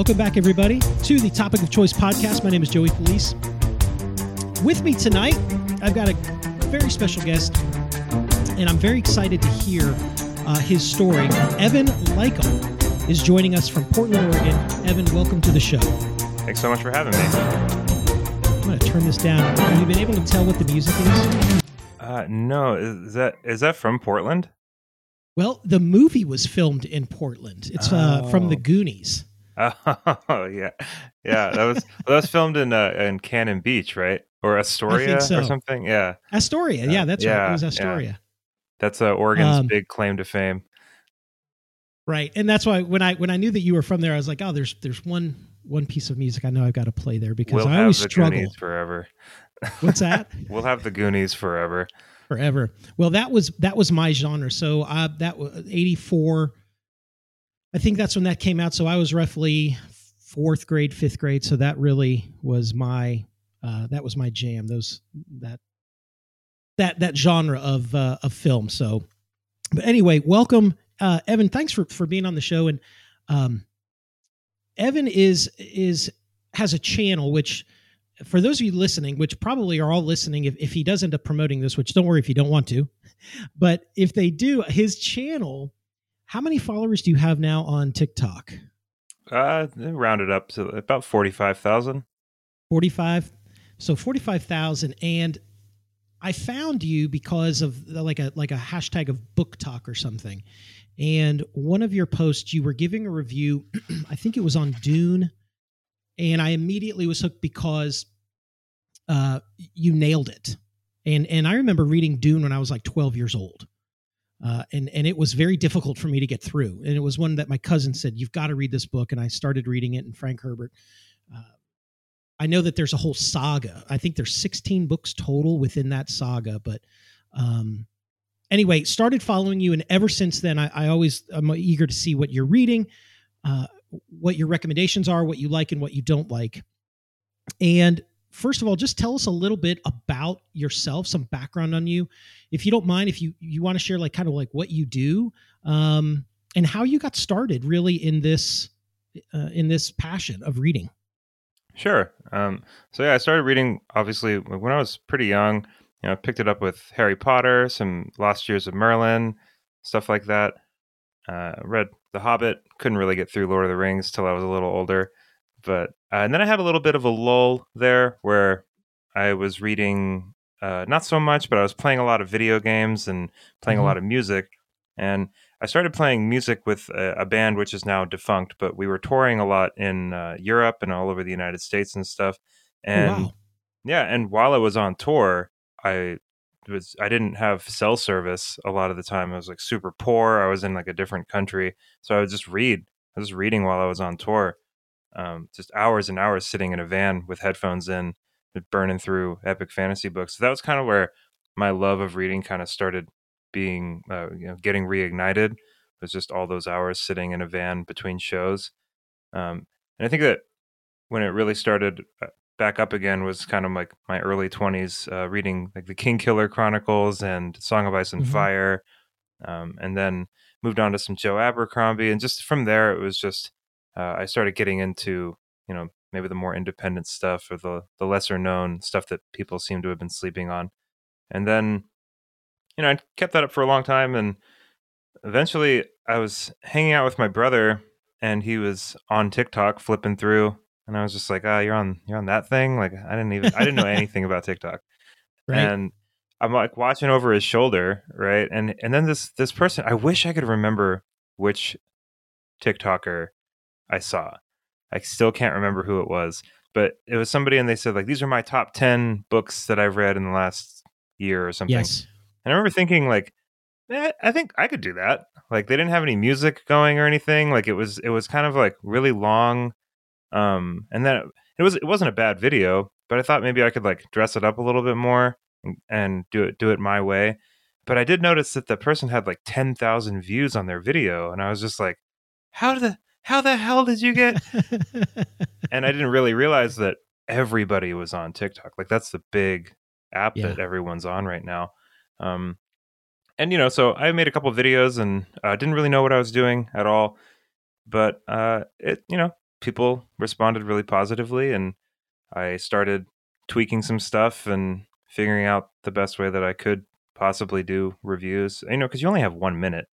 Welcome back, everybody, to the Topic of Choice podcast. My name is Joey Police. With me tonight, I've got a very special guest, and I'm very excited to hear uh, his story. Evan Lycum is joining us from Portland, Oregon. Evan, welcome to the show. Thanks so much for having me. I'm going to turn this down. Have you been able to tell what the music is? Uh, no, is that is that from Portland? Well, the movie was filmed in Portland. It's uh, from the Oh. Goonies. Oh yeah, yeah. That was that was filmed in uh, in Cannon Beach, right? Or Astoria so. or something. Yeah, Astoria. Yeah, that's right. It yeah, was yeah. Astoria. that's uh, Oregon's Um, big claim to fame. Right. And that's why when I when I knew that you were from there, I was like, oh, there's there's one one piece of music I know I've got to play there because We'll I have always the struggle. Goonies forever. What's that? We'll have the Goonies forever. Forever. Well, that was that was my genre. So uh, that was 84. I think that's when that came out. So I was roughly fourth grade, fifth grade. So that really was my uh, that was my jam. Those that that that genre of uh, of film. So, but anyway, welcome, uh, Evan. Thanks for for being on the show. And um, Evan is is has a channel which for those of you listening, which probably are all listening, if, if he does end up promoting this, which don't worry if you don't want to, but if they do, his channel, how many followers do you have now on TikTok? Uh, round it up to about forty five thousand. 45. So 45,000. And I found you because of like a, like a hashtag of book talk or something. And one of your posts, you were giving a review. I think it was on Dune. And I immediately was hooked because uh, you nailed it. And, and I remember reading Dune when I was like 12 years old. Uh, and and it was very difficult for me to get through. And it was one that my cousin said, "You've got to read this book." And I started reading it. And Frank Herbert, uh, I know that there's a whole saga. I think there's 16 books total within that saga. But um, anyway, started following you, and ever since then, I, I always I'm eager to see what you're reading, uh, what your recommendations are, what you like and what you don't like. And first of all, just tell us a little bit about yourself, some background on you, if you don't mind. If you you want to share like kind of like what you do, um, and how you got started really in this uh, in this passion of reading. Sure. Um, so yeah, I started reading obviously when I was pretty young. You know, I picked it up with Harry Potter, some Lost Years of Merlin, stuff like that. Uh, read The Hobbit. Couldn't really get through Lord of the Rings till I was a little older, but uh, and then I had a little bit of a lull there where I was reading uh, not so much, but I was playing a lot of video games and playing Mhm. a lot of music. And I started playing music with a, a band which is now defunct, but we were touring a lot in uh, Europe and all over the United States and stuff. Oh, And wow. yeah, and while I was on tour, I was I didn't have cell service a lot of the time. I was like super poor. I was in like a different country, so I would just read. I was reading while I was on tour, um, just hours and hours sitting in a van with headphones in, burning through epic fantasy books. So that was kind of where my love of reading kind of started being, uh, you know, getting reignited. It Was just all those hours sitting in a van between shows, um, and I think that when it really started uh, back up again was kind of like my early 20s uh, reading like the Kingkiller chronicles and song of ice and Mhm. fire um, and then moved on to some joe abercrombie and just from there it was just uh, i started getting into you know maybe the more independent stuff or the, the lesser known stuff that people seem to have been sleeping on and then you know i kept that up for a long time and eventually i was hanging out with my brother and he was on tiktok flipping through and I was just like, "Ah, you're on you're on that thing." Like I didn't even I didn't know anything about TikTok, Right. and I'm like watching over his shoulder, right? And and then this this person, I wish I could remember which TikToker I saw. I still can't remember who it was, but it was somebody, and they said like, "These are my top ten books that I've read in the last year or something." yes. And I remember thinking like, eh, I think I could do that. Like they didn't have any music going or anything. Like it was it was kind of like really long. Um, and then it, it was it wasn't a bad video, but I thought maybe I could like dress it up a little bit more and, and do it do it my way. But I did notice that the person had like ten thousand views on their video, and I was just like, how the how the hell did you get? and I didn't really realize that everybody was on TikTok. Like that's the big app Yeah. that everyone's on right now. Um, and you know, so I made a couple of videos and uh, didn't really know what I was doing at all. But uh, it, you know, people responded really positively, and I started tweaking some stuff and figuring out the best way that I could possibly do reviews. You know, because you only have one minute.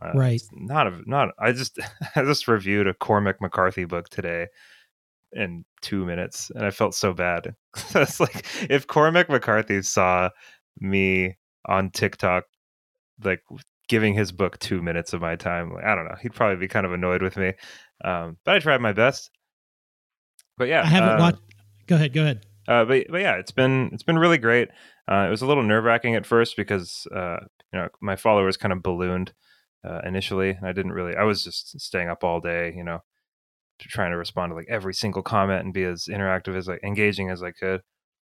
Uh, right. Not a not. I just I just reviewed a Cormac McCarthy book today in two minutes, and I felt so bad. it's like if Cormac McCarthy saw me on TikTok, like giving his book two minutes of my time, like, I don't know, he'd probably be kind of annoyed with me. Um, but I tried my best. But yeah, I haven't uh, watched. Go ahead. Go ahead. Uh, but but yeah, it's been it's been really great. Uh, it was a little nerve wracking at first because uh, you know my followers kind of ballooned uh, initially, and I didn't really. I was just staying up all day, you know, trying to respond to like every single comment and be as interactive as like engaging as I could.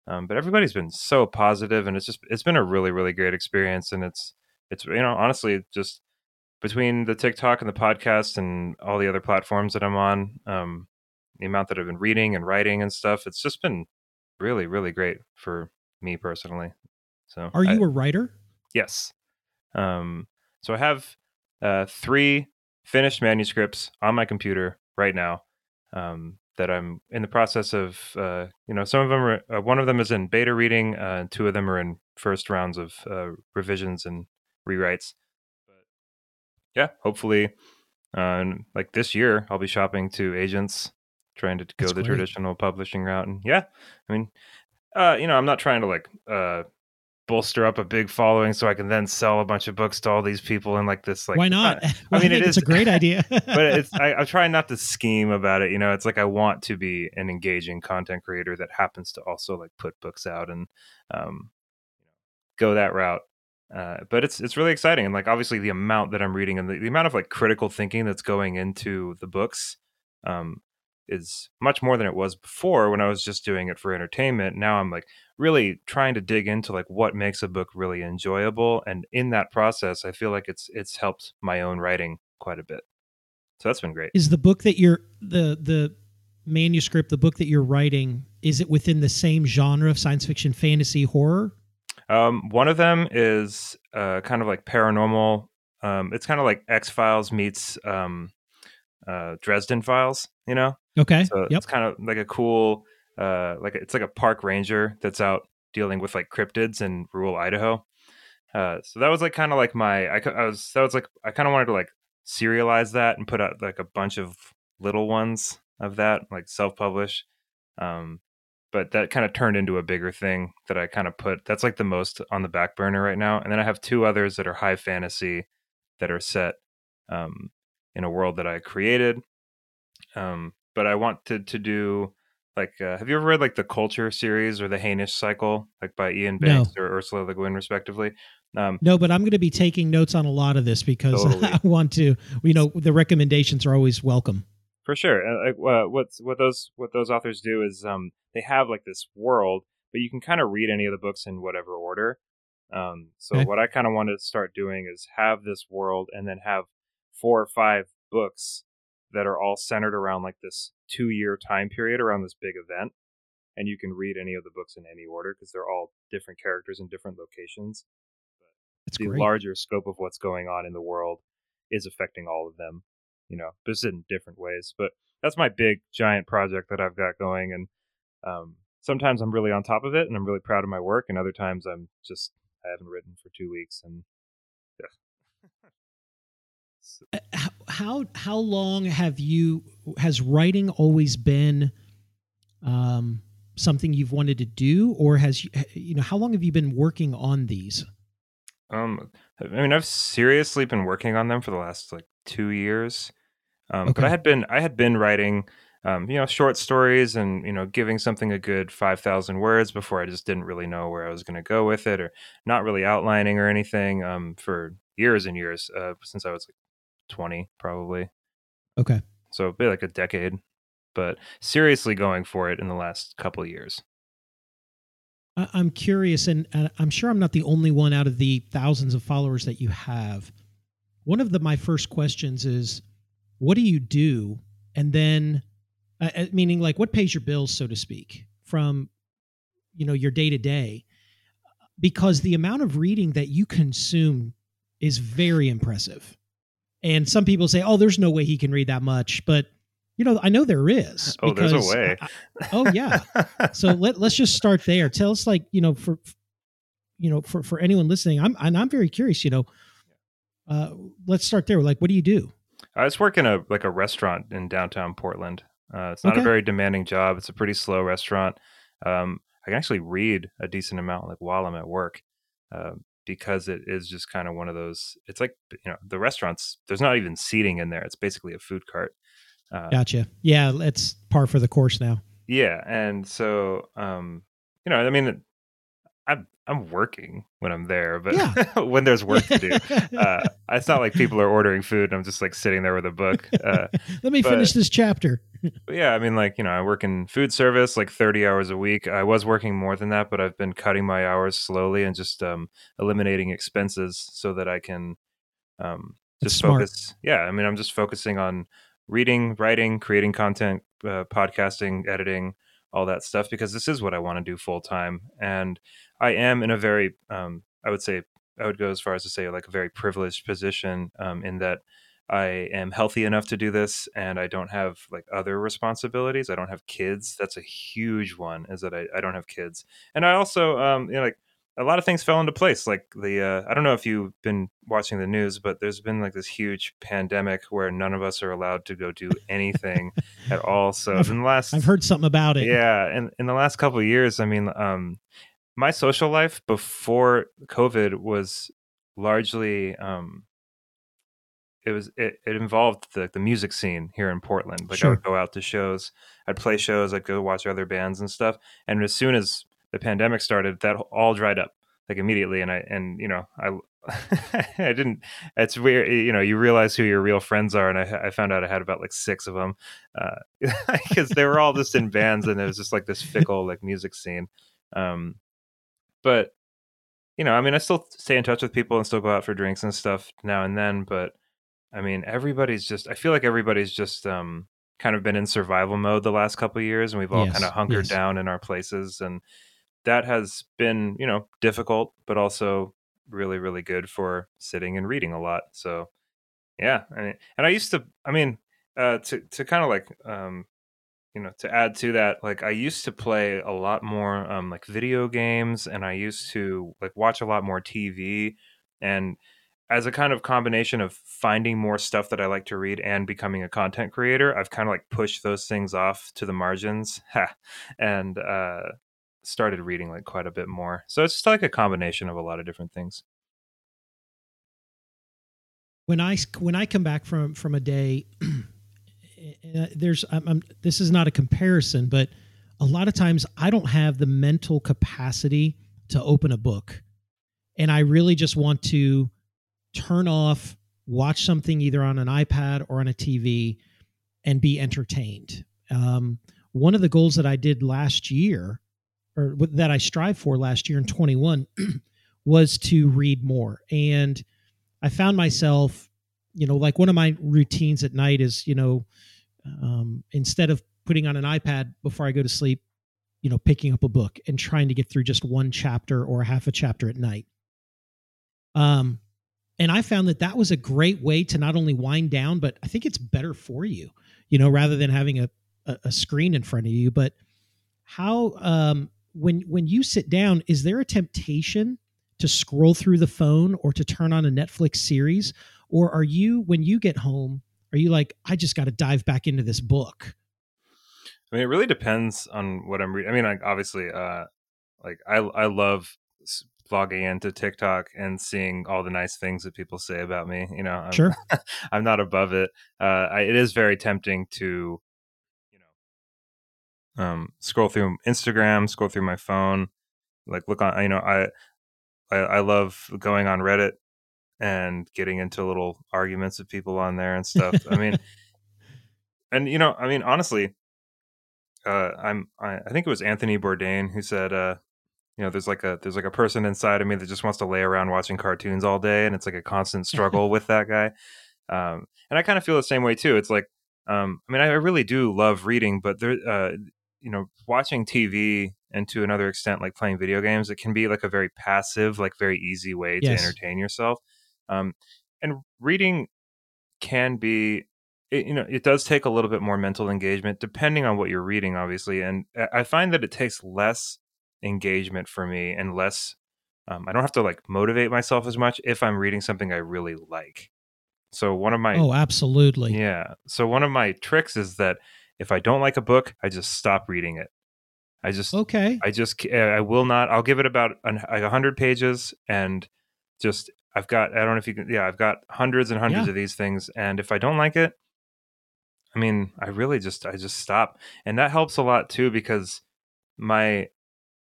Um, but everybody's been so positive, and it's just it's been a really really great experience, and it's it's you know honestly just between the TikTok and the podcast and all the other platforms that I'm on, um, the amount that I've been reading and writing and stuff, it's just been really really great for me personally. So, are you I, a writer? Yes. Um, so I have uh, three finished manuscripts on my computer right now um, that I'm in the process of. Uh, you know, some of them are. Uh, one of them is in beta reading, uh, and two of them are in first rounds of uh, revisions and rewrites. But yeah, hopefully, uh, like this year, I'll be shopping to agents, trying to go That's the great. traditional publishing route. And yeah, I mean, uh, you know, I'm not trying to like uh, bolster up a big following so I can then sell a bunch of books to all these people and like this like why not? I, I mean, it is a great idea, but it's I, I'm trying not to scheme about it. You know, it's like I want to be an engaging content creator that happens to also like put books out and um, go that route. Uh, but it's it's really exciting and like obviously the amount that I'm reading and the, the amount of like critical thinking that's going into the books um, is much more than it was before when I was just doing it for entertainment. Now I'm like really trying to dig into like what makes a book really enjoyable and in that process I feel like it's it's helped my own writing quite a bit. So that's been great. Is the book that you're the the manuscript, the book that you're writing, is it within the same genre of science fiction, fantasy, horror? Um, one of them is uh, kind of like paranormal. Um, it's kind of like X Files meets um, uh, Dresden Files, you know? Okay. So yep. it's kind of like a cool, uh, like it's like a park ranger that's out dealing with like cryptids in rural Idaho. Uh, so that was like kind of like my, I, I was, that was like, I kind of wanted to like serialize that and put out like a bunch of little ones of that, like self publish. Um, but that kind of turned into a bigger thing that I kind of put, that's like the most on the back burner right now. And then I have two others that are high fantasy that are set um, in a world that I created. Um, but I wanted to do like uh, have you ever read like the Culture series or the Hainish Cycle, like by Iain Banks no. or Ursula Le Guin, respectively? Um, no, but I'm going to be taking notes on a lot of this because totally. I want to. You know, the recommendations are always welcome. For sure. Uh, what what those what those authors do is um, they have like this world, but you can kind of read any of the books in whatever order. Um, so okay. what I kind of want to start doing is have this world and then have four or five books that are all centered around like this two year time period around this big event. And you can read any of the books in any order because they're all different characters in different locations. But the great. larger scope of what's going on in the world is affecting all of them, you know, just in different ways. But that's my big giant project that I've got going. And um, sometimes I'm really on top of it and I'm really proud of my work. And other times I'm just, I haven't written for two weeks and uh, how how long have you has writing always been um, something you've wanted to do, or has you know how long have you been working on these? Um, I mean, I've seriously been working on them for the last like two years. Um, okay. But I had been I had been writing, um, you know, short stories and you know giving something a good five thousand words before I just didn't really know where I was going to go with it, or not really outlining or anything um, for years and years uh, since I was like 20 probably. Okay. So it'd be like a decade, but seriously going for it in the last couple of years. I'm curious, and I'm sure I'm not the only one out of the thousands of followers that you have. One of the my first questions is, what do you do? And then, uh, uh meaning like, what pays your bills, so to speak, from you know your day to day? Because the amount of reading that you consume is very impressive. And some people say, "Oh, there's no way he can read that much," but You know, I know there is. Oh, there's a way. I- oh yeah. so let let's just start there. Tell us, like you know, for you know, for for anyone listening, I'm and I'm very curious. You know, uh, let's start there. Like, what do you do? I just work in a like a restaurant in downtown Portland. Uh, it's not Okay. a very demanding job. It's a pretty slow restaurant. Um, I can actually read a decent amount like while I'm at work uh, because it is just kind of one of those. It's like you know the restaurants. There's not even seating in there. It's basically a food cart. Uh, Gotcha. Yeah, it's par for the course now. yeah, and so um, you know, I mean, I'm working when I'm there, but Yeah. when there's work to do, uh, it's not like people are ordering food and I'm just like sitting there with a book. Uh, Let me but- finish this chapter. Yeah, I mean, like, you know, I work in food service like 30 hours a week. I was working more than that, but I've been cutting my hours slowly and just um, eliminating expenses so that I can um, That's just smart. focus. Yeah, I mean, I'm just focusing on reading, writing, creating content, uh, podcasting, editing, all that stuff because this is what I want to do full time. And I am in a very, um, I would say, I would go as far as to say like a very privileged position um, in that I am healthy enough to do this and I don't have like other responsibilities. I don't have kids. That's a huge one is that I, I don't have kids. And I also, um, you know, like a lot of things fell into place. Like the, uh, I don't know if you've been watching the news, but there's been like this huge pandemic where none of us are allowed to go do anything at all. So I've- in the last, I've heard something about it. yeah, and in the last couple of years, I mean, um, my social life before COVID was largely um, it was it, it involved the the music scene here in Portland. Like I would go out to shows, I'd play shows, I'd go watch other bands and stuff. And as soon as the pandemic started, that all dried up like immediately. And I and you know I. I didn't. It's weird, you know. You realize who your real friends are, and I, I found out I had about like six of them, because they were all just in bands, and it was just like this fickle like music scene. Um, but you know, I mean, I still stay in touch with people and still go out for drinks and stuff now and then. But I mean, everybody's just. I feel like everybody's just um kind of been in survival mode the last couple of years, and we've all Yes, kind of hunkered yes. down in our places, and that has been you know difficult, but also really really good for sitting and reading a lot. So yeah, I mean, and I used to. I mean, uh, to to kind of like um you know to add to that like i used to play a lot more um like video games and i used to like watch a lot more tv and as a kind of combination of finding more stuff that i like to read and becoming a content creator i've kind of like pushed those things off to the margins and uh started reading like quite a bit more. So it's just like a combination of a lot of different things. When I when I come back from from a day, uh, there's I'm, I'm, this is not a comparison, but a lot of times I don't have the mental capacity to open a book, and I really just want to turn off, watch something either on an iPad or on a TV, and be entertained. Um, one of the goals that I did last year, or that I strive for last year in 21, was to read more and I found myself, you know, like one of my routines at night is, you know, um, instead of putting on an iPad before I go to sleep, you know, picking up a book and trying to get through just one chapter or half a chapter at night. Um, and I found that that was a great way to not only wind down, but I think it's better for you, you know, rather than having a, a, screen in front of you. But how, um, when when you sit down, is there a temptation to scroll through the phone or to turn on a Netflix series? Or are you, when you get home, are you like, I just got to dive back into this book? I mean, it really depends on what I'm reading. I mean, like obviously, uh, like I I love s- logging into TikTok and seeing all the nice things that people say about me. You know, I'm, Sure. I'm not above it. Uh, I, it is very tempting to, um, scroll through Instagram, scroll through my phone, like look on. You know, I I, I love going on Reddit and getting into little arguments with people on there and stuff. I mean, and you know, I mean, honestly, uh, I'm I, I think it was Anthony Bourdain who said, uh, you know, there's like a there's like a person inside of me that just wants to lay around watching cartoons all day, and it's like a constant struggle with that guy. Um, and I kind of feel the same way too. It's like, um, I mean, I really do love reading, but there, uh, you know, watching TV and to another extent, like playing video games, it can be like a very passive, like very easy way Yes. to entertain yourself. Um, and reading can be it, you know it does take a little bit more mental engagement depending on what you're reading obviously and i find that it takes less engagement for me and less um, i don't have to like motivate myself as much if i'm reading something i really like so one of my oh absolutely yeah so one of my tricks is that if i don't like a book i just stop reading it i just okay i just i will not i'll give it about an, like 100 pages and just i've got i don't know if you can yeah i've got hundreds and hundreds Yeah. of these things and if i don't like it I mean, I really just I just stop. And that helps a lot too because my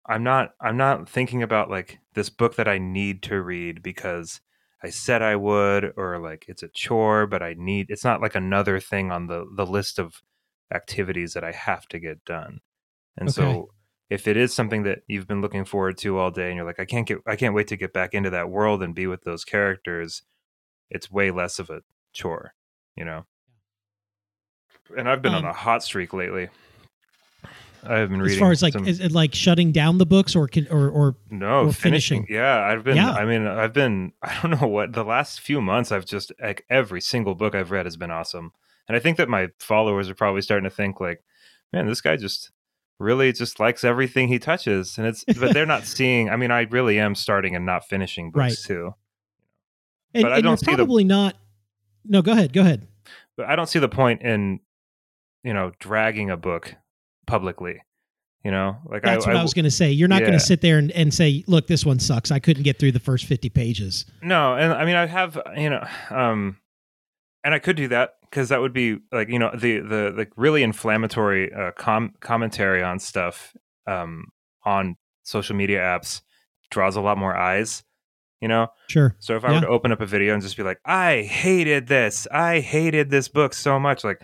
I'm not I'm not thinking about like this book that I need to read because I said I would or like it's a chore but I need it's not like another thing on the the list of activities that I have to get done. And Okay. so if it is something that you've been looking forward to all day and you're like I can't get I can't wait to get back into that world and be with those characters, it's way less of a chore, you know. And I've been on Um, a hot streak lately. I've been reading as far as like some- is it like shutting down the books or can or or no or finishing. finishing. Yeah, I've been. Yeah. I mean, I've been. I don't know what the last few months. I've just like every single book I've read has been awesome, and I think that my followers are probably starting to think like, man, this guy just really just likes everything he touches, and it's. But they're not seeing. I mean, I really am starting and not finishing books Right. too. and, But I don't you're see the- probably not no go ahead go ahead But I don't see the point in, you know, dragging a book publicly. You know, like that's I, what I, was going to say you're not going to sit there and, and say look this one sucks i couldn't get through the first 50 pages No, and I mean I have you know, um, and I could do that because that would be like you know the the like really inflammatory uh, com- commentary on stuff um, on social media apps draws a lot more eyes. You know, sure so if I Yeah. were to open up a video and just be like, I hated this, I hated this book so much, like,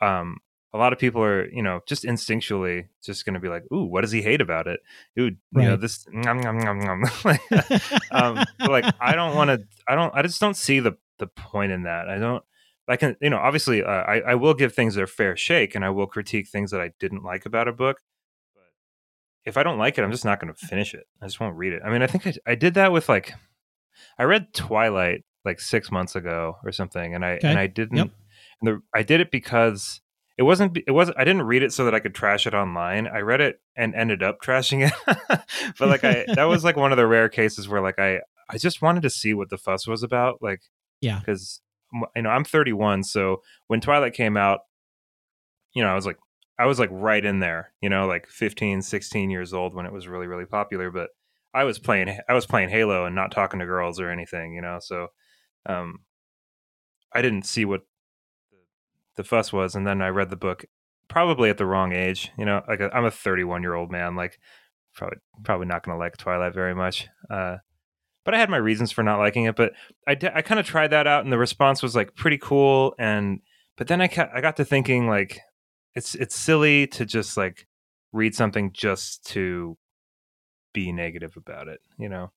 um, a lot of people are, you know, just instinctually just going to be like, ooh, what does he hate about it? Ooh, you know, this, nom, nom, nom, nom. like, um, like I don't want to. I don't. I just don't see the the point in that. I don't. I can. You know, obviously, uh, I I will give things their fair shake, and I will critique things that I didn't like about a book. But if I don't like it, I'm just not going to finish it. I just won't read it. I mean, I think I, I did that with like, I read Twilight like six months ago or something, and I Okay. and I didn't. Yep. And the, I did it because it wasn't. It wasn't. I didn't read it so that I could trash it online. I read it and ended up trashing it. but like I, that was like one of the rare cases where like I, I just wanted to see what the fuss was about. Like, Yeah. because you know I'm 31, so when Twilight came out, you know I was like, I was like right in there. You know, like 15, 16 years old when it was really, really popular. But I was playing, I was playing Halo and not talking to girls or anything. You know, so um, I didn't see what the fuss was, and then I read the book probably at the wrong age. You know, like I'm a 31 year old man, like probably probably not going to like Twilight very much. Uh, but I had my reasons for not liking it. But I I kind of tried that out, and the response was like pretty cool. And but then I ca- I got to thinking like it's it's silly to just like read something just to be negative about it. You know.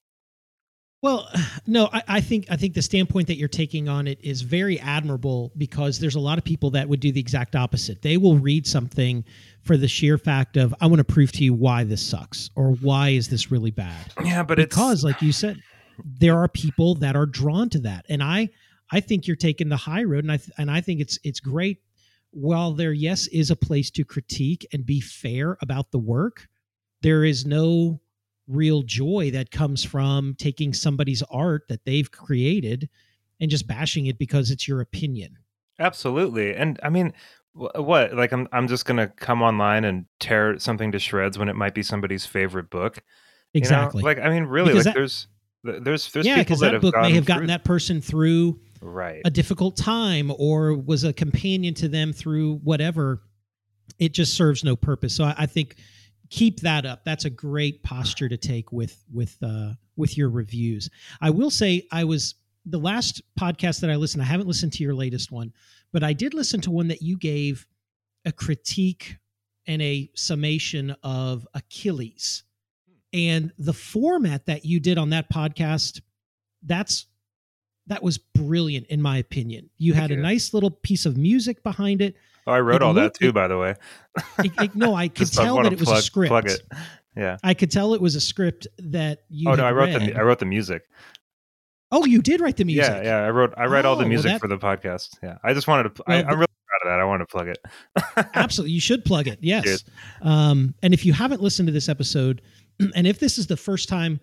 Well, no, I, I think I think the standpoint that you're taking on it is very admirable because there's a lot of people that would do the exact opposite. They will read something for the sheer fact of I want to prove to you why this sucks or why is this really bad. Yeah, but because, it's like you said, there are people that are drawn to that, and I I think you're taking the high road, and I th- and I think it's it's great. While there, yes, is a place to critique and be fair about the work, there is no real joy that comes from taking somebody's art that they've created and just bashing it because it's your opinion. Absolutely. And I mean, what? Like, I'm I'm just gonna come online and tear something to shreds when it might be somebody's favorite book. you know? Exactly. Like, I mean, really, Because like that- there's th- there's there's yeah, people because that, that, book may have gotten through- that person through right. a difficult time or was a companion to them through whatever. It just serves no purpose. So I, I think keep that up. That's a great posture to take with with uh, with your reviews. I will say I was the last podcast that I listened. I haven't listened to your latest one, but I did listen to one that you gave a critique and a summation of Achilles. And the format that you did on that podcast, that's that was brilliant in my opinion. You Thank had a nice little piece of music behind it. oh, I wrote it all that too, it- by the way. It- it- no, I could Just I tell that it was plug, a script. Plug it. Yeah. I could tell it was a script that you. oh no, I wrote read. the I wrote the music. Oh, you did write the music. Yeah, yeah. I wrote I write all Oh, the well, music that- for the podcast. Yeah. I just wanted to. I, Well, I'm really proud of that. I want to plug it. Absolutely, you should plug it. Yes. Um, and if you haven't listened to this episode, and if this is the first time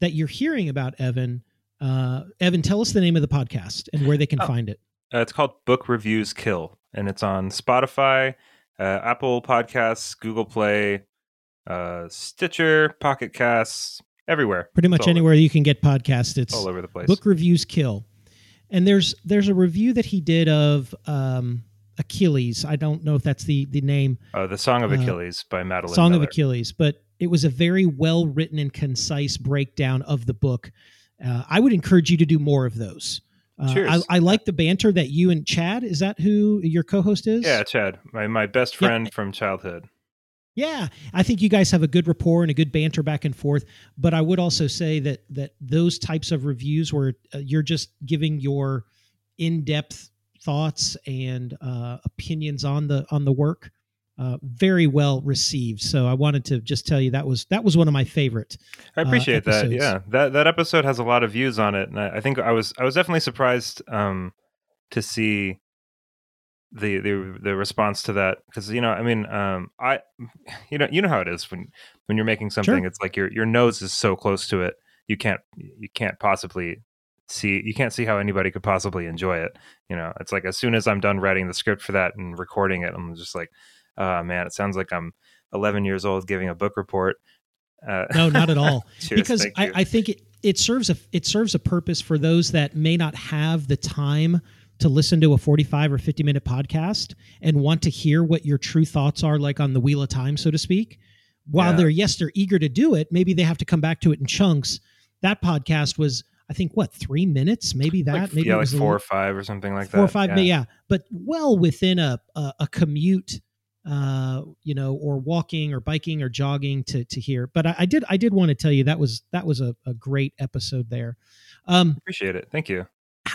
that you're hearing about Evan, uh, Evan, tell us the name of the podcast and where they can Oh. find it. Uh, it's called Book Reviews Kill, and it's on Spotify, uh, Apple Podcasts, Google Play, uh, Stitcher, Pocket Casts, everywhere. Pretty much anywhere you can get podcasts, it's all over the place. book reviews kill. And there's there's a review that he did of um, Achilles. I don't know if that's the the name. Uh, the Song of uh, Achilles by Madeline. Song of Achilles, but it was a very well written and concise breakdown of the book. Uh, I would encourage you to do more of those. Uh. I, I like the banter that you and Chad is that who your co-host is? Yeah, Chad, my, my best Yeah. friend from childhood. Yeah, I think you guys have a good rapport and a good banter back and forth. But I would also say that that those types of reviews where uh, you're just giving your in-depth thoughts and uh, opinions on the on the work, uh, very well received. So I wanted to just tell you that was that was one of my favorite. I uh, appreciate that. Yeah, that that episode has a lot of views on it, and I, I think I was I was definitely surprised um, to see the the the response to that because you know I mean um, I you know you know how it is when when you're making something Sure. it's like your your nose is so close to it you can't you can't possibly see you can't see how anybody could possibly enjoy it you know it's like as soon as I'm done writing the script for that and recording it I'm just like oh man it sounds like I'm 11 years old giving a book report uh, No, not at all. cheers, because I. I think it, it serves a it serves a purpose for those that may not have the time to listen to a 45 or 50 minute podcast and want to hear what your true thoughts are like on the wheel of time so to speak while Yeah. they're yes they're eager to do it maybe they have to come back to it in chunks that podcast was i think what three minutes maybe that like, maybe yeah, it like four little- or five or something like four that. or five yeah. yeah, but well within a a, a commute, uh, you know, or walking or biking or jogging to to hear. But I, I did I did want to tell you that was that was a, a great episode there. Um, Appreciate it. Thank you.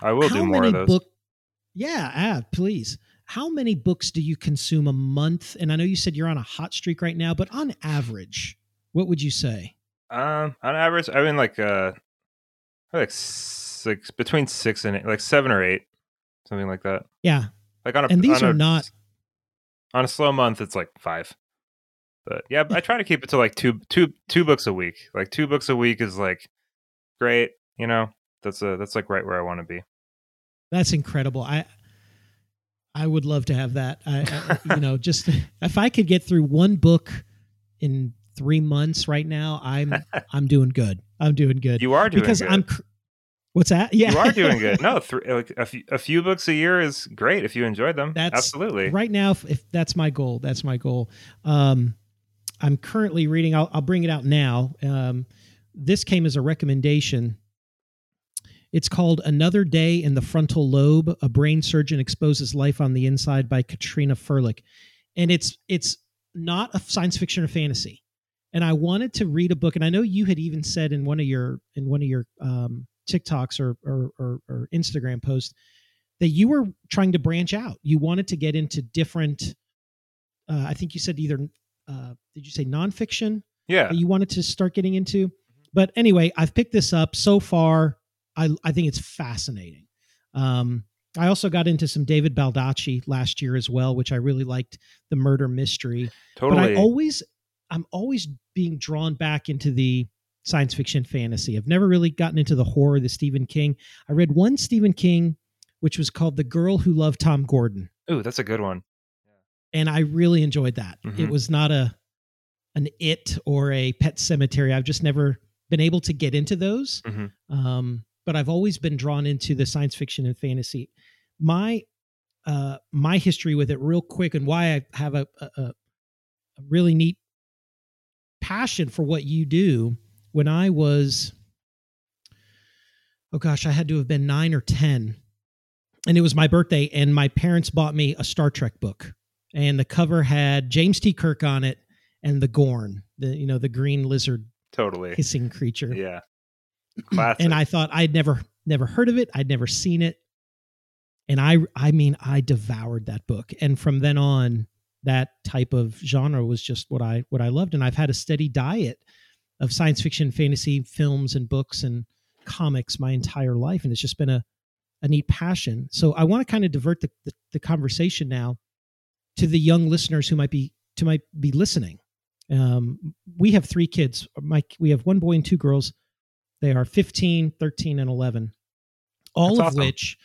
I will do more of those. Book, yeah, ah, please. How many books do you consume a month? And I know you said you're on a hot streak right now, but on average, what would you say? Um, on average, I mean like uh, like six between six and eight, like seven or eight, something like that. Yeah, Like on a And these on are a- not- on a slow month. It's like five. But yeah, I try to keep it to like two two two books a week. Like two books a week is like great. You know, that's a that's like right where I want to be. That's incredible. I I would love to have that. I, I you know, just if I could get through one book in 3 months right now, I'm I'm doing good. I'm doing good. You are doing because good. I'm What's that? Yeah. You are doing good. No, three, like a, few, few books a year is great if you enjoyed them. That's Absolutely. right now if, if that's my goal that's my goal um i'm currently reading i'll, I'll bring it out now um this came as a recommendation it's called another day in the frontal lobe a brain surgeon exposes life on the inside by katrina Firlik and it's it's not a science fiction or fantasy and i wanted to read a book and i know you had even said in one of your in one of your um tiktoks or or, or, or instagram posts that you were trying to branch out. You wanted to get into different. Uh, I think you said either. Uh, did you say nonfiction? yeah. That you wanted to start getting into. But anyway, I've picked this up so far. I I think it's fascinating. Um, I also got into some David Baldacci last year as well, which I really liked. The murder mystery Totally. but I always I'm always being drawn back into the science fiction fantasy. I've never really gotten into the horror, the Stephen King. I read one Stephen King, which was called The Girl Who Loved Tom Gordon, Oh, that's a good one. and I really enjoyed that. It Mhm. was not a an it or a Pet Sematary. I've just never been able to get into those. Mhm. Um, but I've always been drawn into the science fiction and fantasy. My uh, my history with it, real quick, and why I have a, a a really neat passion for what you do. When I was, oh gosh, I had to have been nine or ten, and it was my birthday, and my parents bought me a Star Trek book, and the cover had James T. Kirk on it and the Gorn, the you know the green lizard Totally. hissing creature Yeah. Classic. and I thought I'd never never heard of it. I'd never seen it. And I I mean I devoured that book. And from then on that type of genre was just what I what I loved and I've had a steady diet of science fiction, fantasy films and books and comics my entire life and it's just been a a neat passion. So I want to kind of divert the, the, the conversation now to the young listeners who might be to might be listening. Um, we have three kids. Mike, we have one boy and two girls. They are 15, 13, and 11. All That's of awesome. which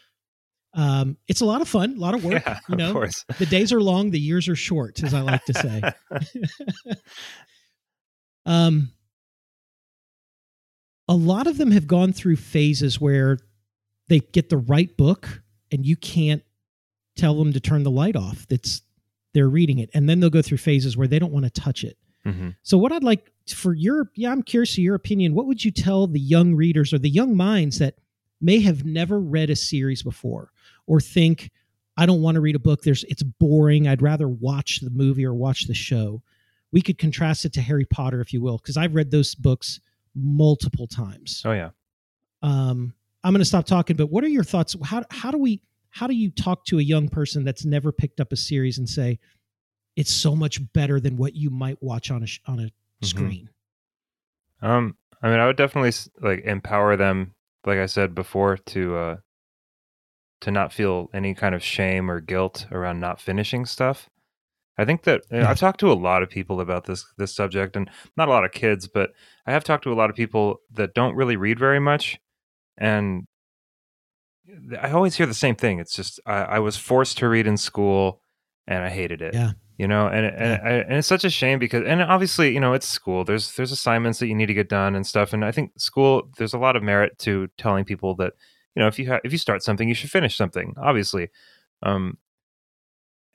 um, it's a lot of fun, a lot of work. Yeah, you know, of course. the days are long, the years are short, as I like to say. um, a lot of them have gone through phases where they get the right book and you can't tell them to turn the light off. That's they're reading it, and then they'll go through phases where they don't want to touch it. hmm So, what I'd like for your, yeah, I'm curious of your opinion. What would you tell the young readers or the young minds that may have never read a series before or think, I don't want to read a book. There's, it's boring. I'd rather watch the movie or watch the show. We could contrast it to Harry Potter, if you will, because I've read those books multiple times. Oh yeah. Um, I'm going to stop talking, but what are your thoughts? How, how do we, how do you talk to a young person that's never picked up a series and say, it's so much better than what you might watch on a, on a Mhm. screen? Um, I mean, I would definitely like empower them, like I said before, to uh, to not feel any kind of shame or guilt around not finishing stuff. I think that you know, I've talked to a lot of people about this this subject, and not a lot of kids, but I have talked to a lot of people that don't really read very much, and I always hear the same thing. It's just I, I was forced to read in school, and I hated it. Yeah. You know, and and, I, and it's such a shame because, and obviously, you know, it's school. There's there's assignments that you need to get done and stuff. And I think school, there's a lot of merit to telling people that, you know, if you have if you start something, you should finish something. Obviously, um,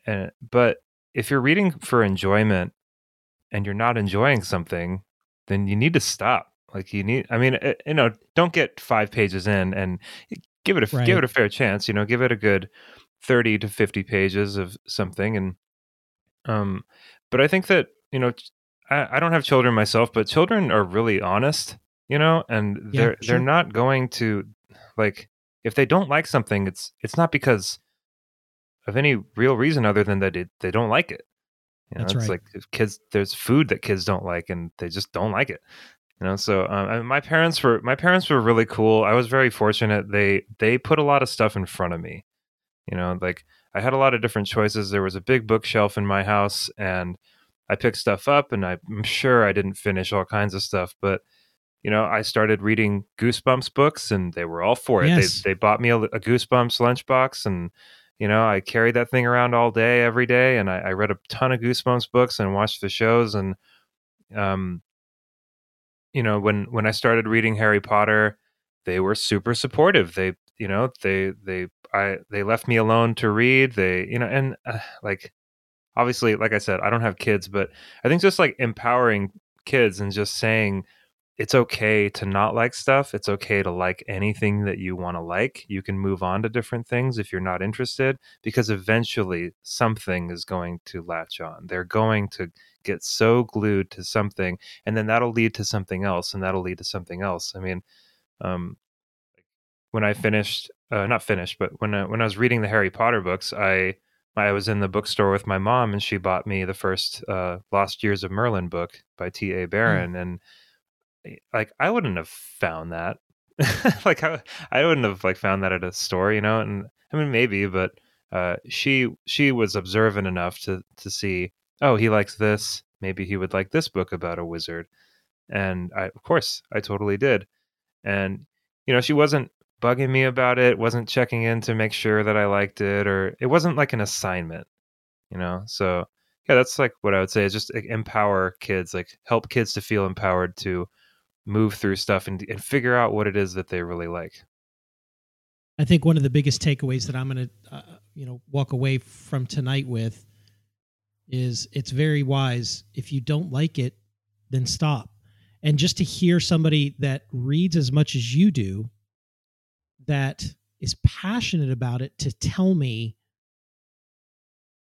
and but if you're reading for enjoyment and you're not enjoying something, then you need to stop. Like you need, I mean, uh, you know, don't get five pages in and give it a Right. give it a fair chance. You know, give it a good thirty to fifty pages of something, and um, but I think that you know, I, I don't have children myself, but children are really honest. You know, and they're sure. they're not going to like if they don't like something, it's it's not because of any real reason other than that it, they don't like it. You know, That's it's right. like kids, there's food that kids don't like, and they just don't like it. You know, so um, I- my parents were my parents were really cool. I was very fortunate. They they put a lot of stuff in front of me. You know, like I had a lot of different choices. There was a big bookshelf in my house, and I picked stuff up, and I'm sure I didn't finish all kinds of stuff, but you know, I started reading Goosebumps books, and they were all for it. Yes. They they bought me a, a Goosebumps lunchbox, and you know, I carried that thing around all day, every day, and I, I read a ton of Goosebumps books and watched the shows, and um, you know, when when I started reading Harry Potter, they were super supportive. They, you know, they they I they left me alone to read. They, you know, and uh, like obviously, like I said, I don't have kids, but I think just like empowering kids and just saying it's okay to not like stuff. It's okay to like anything that you want to like. You can move on to different things if you're not interested because eventually something is going to latch on. They're going to get so glued to something and then that'll lead to something else and that'll lead to something else. I mean, um when I finished uh, not finished, but when I, when I was reading the Harry Potter books, I I was in the bookstore with my mom and she bought me the first uh, Lost Years of Merlin book by T.A. Barron and eh, like I wouldn't have found that. like I, I wouldn't have like found that at a store, you know. And I mean maybe, but uh, she she was observant enough to to see, oh, he likes this. Maybe he would like this book about a wizard. And I, of course, I totally did. And you know, she wasn't bugging me about it, wasn't checking in to make sure that I liked it, or it wasn't like an assignment, you know. So yeah, that's like what I would say is just like, empower kids, like help kids to feel empowered to move through stuff and, and figure out what it is that they really like. I think one of the biggest takeaways that I'm going to, uh, you know, walk away from tonight with is it's very wise. If you don't like it, then stop. And just to hear somebody that reads as much as you do, that is passionate about it, to tell me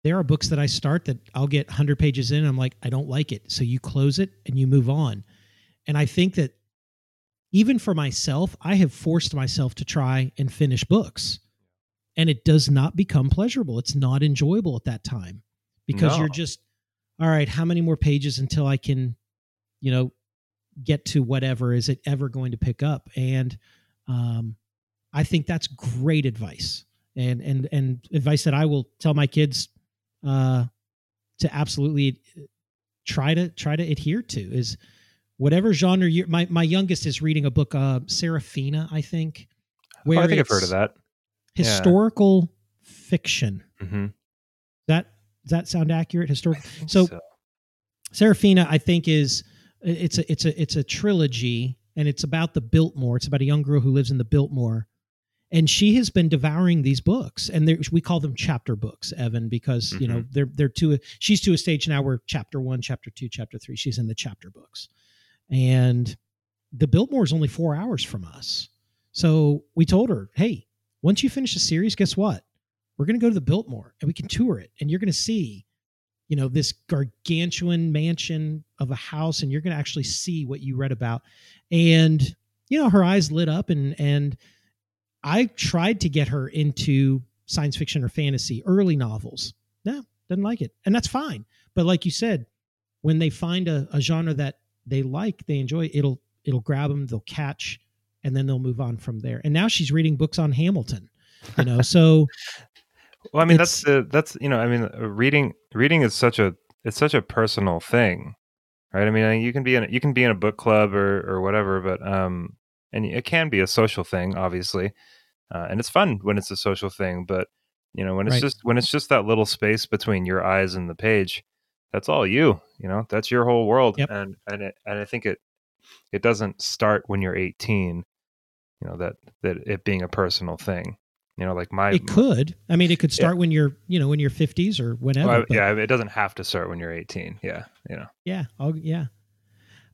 there are books that I start that I'll get 100 pages in. I'm like, I don't like it. So you close it and you move on. And I think that even for myself, I have forced myself to try and finish books. And it does not become pleasurable. It's not enjoyable at that time because No. you're just, all right, how many more pages until I can, you know, get to whatever is it ever going to pick up? And um, I think that's great advice, and and and advice that I will tell my kids uh, to absolutely try to try to adhere to is whatever genre you my my youngest is reading a book uh Serafina I think where oh, I think I've heard of that historical yeah. fiction mm-hmm. that does that sound accurate historical so, so Serafina I think is it's a it's a it's a trilogy and it's about the Biltmore it's about a young girl who lives in the Biltmore and she has been devouring these books and we call them chapter books evan because mm-hmm. you know mm-hmm. they're they're to a, she's to a stage now where chapter one chapter two chapter three she's in the chapter books and the biltmore is only four hours from us so we told her hey once you finish the series guess what we're going to go to the biltmore and we can tour it and you're going to see you know this gargantuan mansion of a house and you're going to actually see what you read about and you know her eyes lit up and and I tried to get her into science fiction or fantasy, early novels. No, doesn't like it. And that's fine. But like you said, when they find a, a genre that they like, they enjoy, it'll it'll grab them, they'll catch, and then they'll move on from there. And now she's reading books on Hamilton. You know, so well, I mean that's uh, that's you know, I mean reading reading is such a it's such a personal thing. Right? I mean, you can be in you can be in a book club or or whatever, but um and it can be a social thing, obviously, uh, and it's fun when it's a social thing. But you know, when it's right. just when it's just that little space between your eyes and the page, that's all you. You know, that's your whole world. Yep. And and it, and I think it it doesn't start when you're 18. You know that that it being a personal thing. You know, like my it could. I mean, it could start yeah. when you're you know when you're 50s or whenever. Well, yeah, it doesn't have to start when you're 18. Yeah, you know. Yeah. Oh, yeah.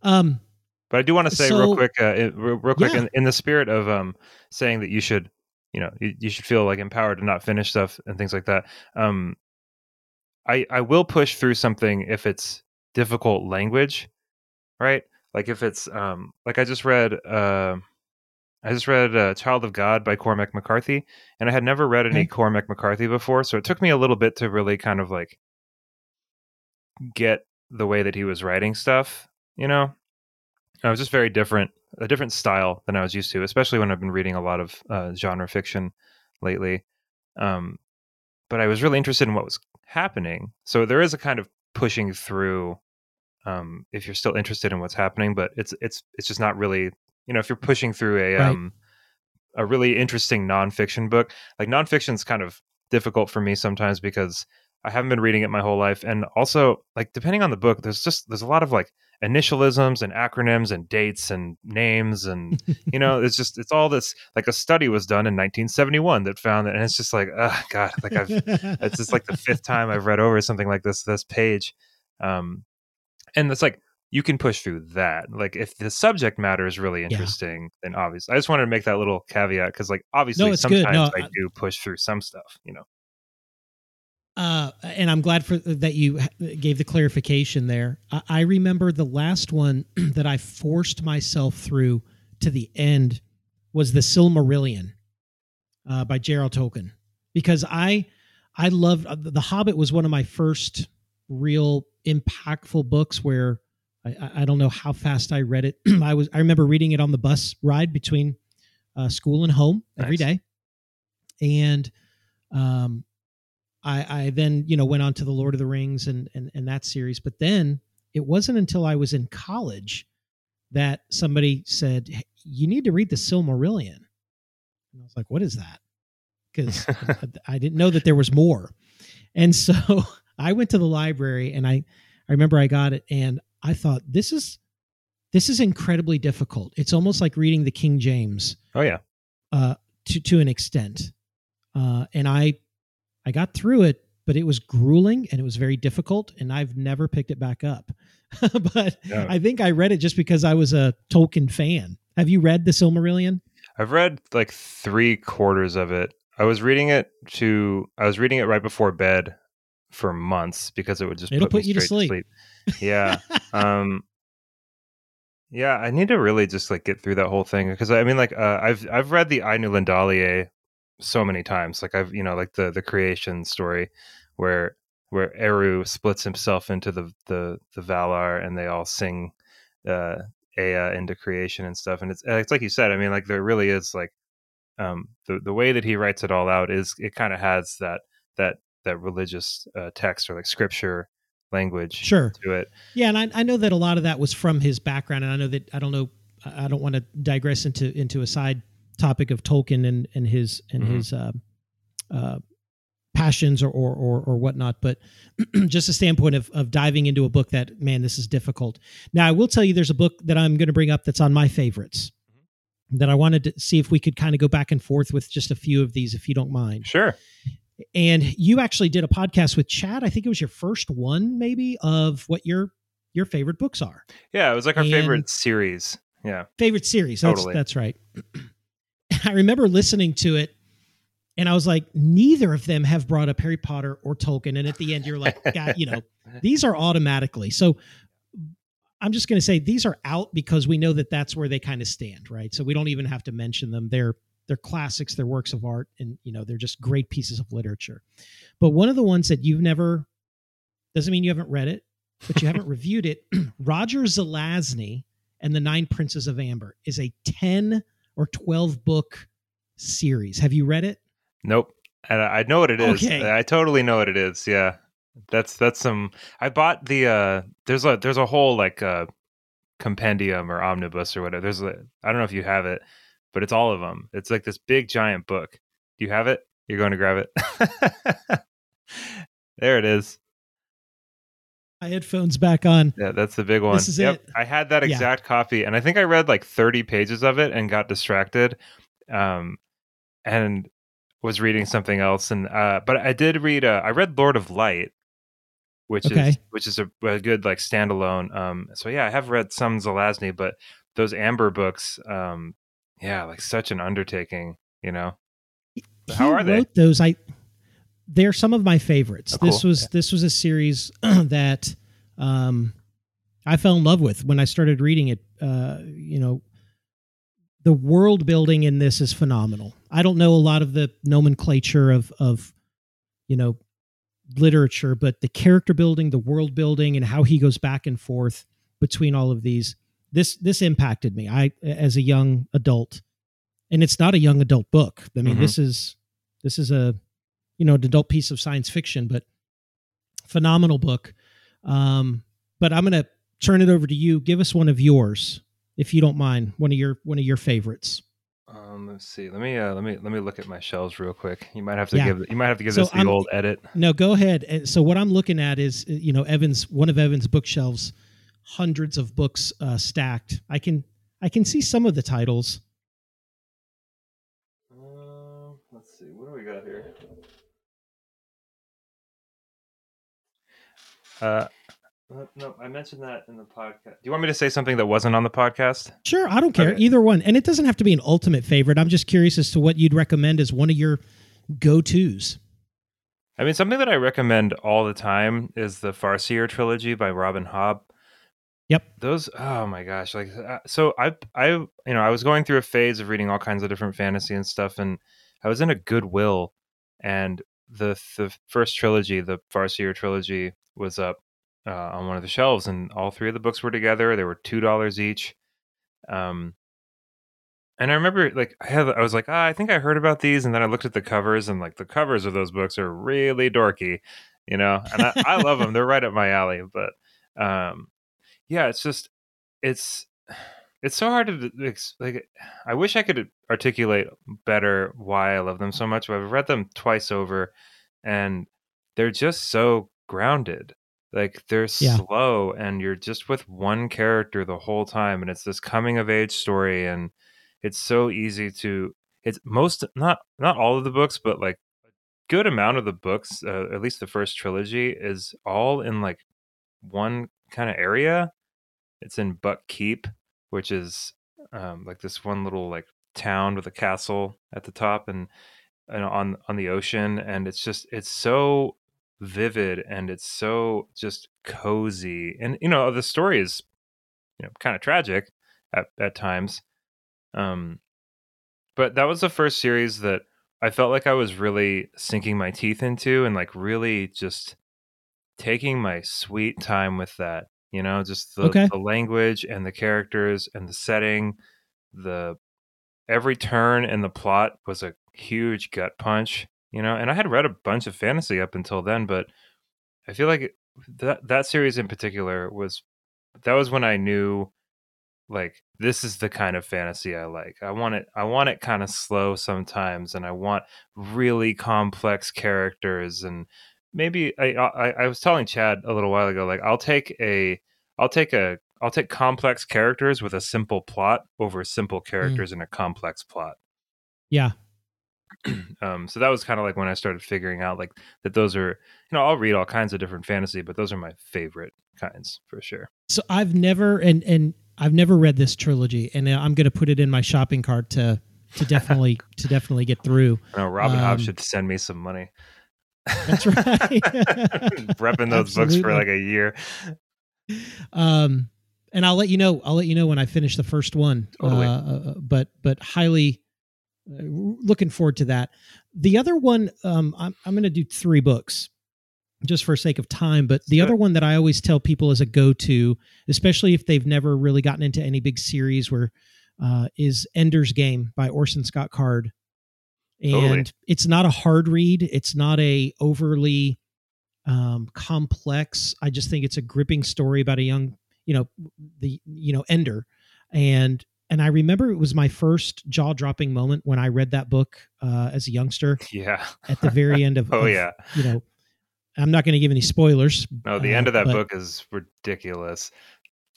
Um, but I do want to say so, real quick, uh, real, real, quick, yeah. in, in, the spirit of um, saying that you should, you know, you, you, should feel like empowered to not finish stuff and things like that. Um, I I will push through something if it's difficult language, right? Like if it's um, like I just read, uh, I just read uh, "Child of God" by Cormac McCarthy, and I had never read any okay. Cormac McCarthy before, so it took me a little bit to really kind of like get the way that he was writing stuff, you know it was just very different, a different style than I was used to, especially when I've been reading a lot of uh, genre fiction lately. Um, but I was really interested in what was happening. So there is a kind of pushing through um, if you're still interested in what's happening, but it's it's it's just not really you know if you're pushing through a right. um, a really interesting nonfiction book. Like nonfiction is kind of difficult for me sometimes because I haven't been reading it my whole life, and also like depending on the book, there's just there's a lot of like initialisms and acronyms and dates and names and you know it's just it's all this like a study was done in 1971 that found that and it's just like oh god like i've it's just like the fifth time i've read over something like this this page. Um and it's like you can push through that. Like if the subject matter is really interesting yeah. then obviously i just wanted to make that little caveat because like obviously no, sometimes no, i do push through some stuff you know uh, and I'm glad for that you gave the clarification there. I, I remember the last one that I forced myself through to the end was the Silmarillion uh, by J.R.R. Tolkien because I I loved uh, The Hobbit was one of my first real impactful books where I, I don't know how fast I read it. I was I remember reading it on the bus ride between uh, school and home every nice. day, and um, I, I then you know went on to the Lord of the Rings and, and and that series, but then it wasn't until I was in college that somebody said you need to read the Silmarillion, and I was like, what is that? Because I didn't know that there was more, and so I went to the library and I I remember I got it and I thought this is this is incredibly difficult. It's almost like reading the King James. Oh yeah. Uh, to to an extent, uh, and I I got through it, but it was grueling and it was very difficult, and I've never picked it back up. but yeah. I think I read it just because I was a Tolkien fan. Have you read the Silmarillion? I've read like three quarters of it. I was reading it to I was reading it right before bed for months because it would just It'll put, put you to sleep. to sleep. Yeah. um yeah, I need to really just like get through that whole thing because I mean like uh, I've I've read the Ainulindalë so many times. Like I've you know like the the creation story where where Eru splits himself into the the the Valar and they all sing uh Ea into creation and stuff. And it's it's like you said. I mean, like there really is like um, the the way that he writes it all out is it kind of has that that that religious uh, text or like scripture language sure to it. Yeah, and I, I know that a lot of that was from his background, and I know that I don't know I don't want to digress into into a side topic of Tolkien and and his and Mhm. his uh, uh, passions or, or or or whatnot, but just a standpoint of of diving into a book that man, this is difficult. Now, I will tell you, there's a book that I'm going to bring up that's on my favorites that I wanted to see if we could kind of go back and forth with just a few of these, if you don't mind. Sure. And you actually did a podcast with Chad. I think it was your first one, maybe, of what your your favorite books are Yeah, it was like our And- favorite series. Yeah. favorite series. That's Totally. that's right. I remember listening to it and I was like, neither of them have brought up Harry Potter or Tolkien. And at the end, you're like, God, you know, these are automatically. So I'm just going to say these are out because we know that that's where they kind of stand, right? So we don't even have to mention them. They're they're classics, they're works of art, and you know they're just great pieces of literature. But one of the ones that you've never doesn't mean you haven't read it, but you haven't reviewed it. Roger Zelazny and the Nine Princes of Amber is a ten or twelve book series. Have you read it? Nope. And I I know what it is. Okay. I totally know what it is. Yeah. That's that's some I bought the uh there's a there's a whole like uh compendium or omnibus or whatever. There's a I don't know if you have it, but it's all of them. It's like this big giant book. Do you have it? You're going to grab it. there it is. My headphones back on. Yeah, that's the big one. This is yep. it. I had that Yeah. exact copy and I think I read like 30 pages of it and got distracted. Um and was reading something else and uh but I did read uh I read Lord of Light which is which is a, a good like standalone. Um so yeah, I have read some Zelazny but those Amber books um yeah, like such an undertaking, you know. How He are they? those. I they're some of my favorites. Oh, This cool. was this was a series that um, I fell in love with when I started reading it. Uh, you know, the world building in this is phenomenal. I don't know a lot of the nomenclature of of you know literature, but the character building, the world building, and how he goes back and forth between all of these. This this impacted me. I as a young adult, and it's not a young adult book. I mean, Mhm. this is this is a you know an adult piece of science fiction, but phenomenal book. Um, but I'm gonna turn it over to you. Give us one of yours, if you don't mind. One of your one of your favorites. Um let's see. Let me uh let me let me look at my shelves real quick. You might have to Yeah. give you might have to give So this the I'm- old edit. No, go ahead. So what I'm looking at is uh, you know Evans one of Evans' bookshelves, hundreds of books uh, stacked. I can I can see some of the titles. Um, let's see. What do we got here? Uh, uh, no, I mentioned that in the podcast. Do you want me to say something that wasn't on the podcast? Sure, I don't care Okay. either one, and it doesn't have to be an ultimate favorite. I'm just curious as to what you'd recommend as one of your go tos. I mean, something that I recommend all the time is the Farseer trilogy by Robin Hobb. Yep. Those, oh my gosh! Like, uh, so I, I, you know, I was going through a phase of reading all kinds of different fantasy and stuff, and I was in a Goodwill, and the the first trilogy, the Farseer trilogy, was up uh, on one of the shelves, and all three of the books were together. They were two dollars each. Um, and I remember, like, I had, I was like, ah, I think I heard about these, and then I looked at the covers, and like the covers of those books are really dorky, you know. And I, I love them; they're right up my alley. But, um, yeah, it's just, it's, it's so hard to like. I wish I could articulate better why I love them so much. But I've read them twice over, and they're just so grounded. Like they're Yeah. slow, and you're just with one character the whole time, and it's this coming of age story, and it's so easy to. It's most not not all of the books, but like a good amount of the books, uh, at least the first trilogy, is all in like one kind of area. It's in Buckkeep, which is um, like this one little like town with a castle at the top and, and on on the ocean, and it's just it's so vivid and it's so just cozy, and you know the story is you know kind of tragic at at times, um, but that was the first series that I felt like I was really sinking my teeth into and like really just taking my sweet time with that you know just the, Okay. the language and the characters and the setting the every turn in the plot was a huge gut punch, you know. And I had read a bunch of fantasy up until then, but I feel like that that series in particular was that was when I knew like this is the kind of fantasy I like. I want it I want it kind of slow sometimes and I want really complex characters and maybe I, I I was telling Chad a little while ago like I'll take a I'll take a I'll take complex characters with a simple plot over simple mm. characters mm. in a complex plot. Yeah. um, so that was kind of like when I started figuring out like that those are you know I'll read all kinds of different fantasy, but those are my favorite kinds for sure. So I've never and and I've never read this trilogy, and I'm going to put it in my shopping cart to to definitely to definitely get through. No, Robin um, Hobb should send me some money. That's right. Repping those Absolutely. books for like a year. Um, and I'll let you know. I'll let you know when I finish the first one. Totally. Uh, uh, but but highly uh, looking forward to that. The other one, um, I'm I'm going to do three books, just for sake of time. But the other one that I always tell people as a go to, especially if they've never really gotten into any big series, where uh, is Ender's Game by Orson Scott Card, and totally. it's not a hard read. It's not a overly um, complex. I just think it's a gripping story about a young you know the you know ender and and i remember it was my first jaw-dropping moment when i read that book uh, as a youngster yeah at the very end of oh of, yeah you know i'm not going to give any spoilers no the uh, end of that book is ridiculous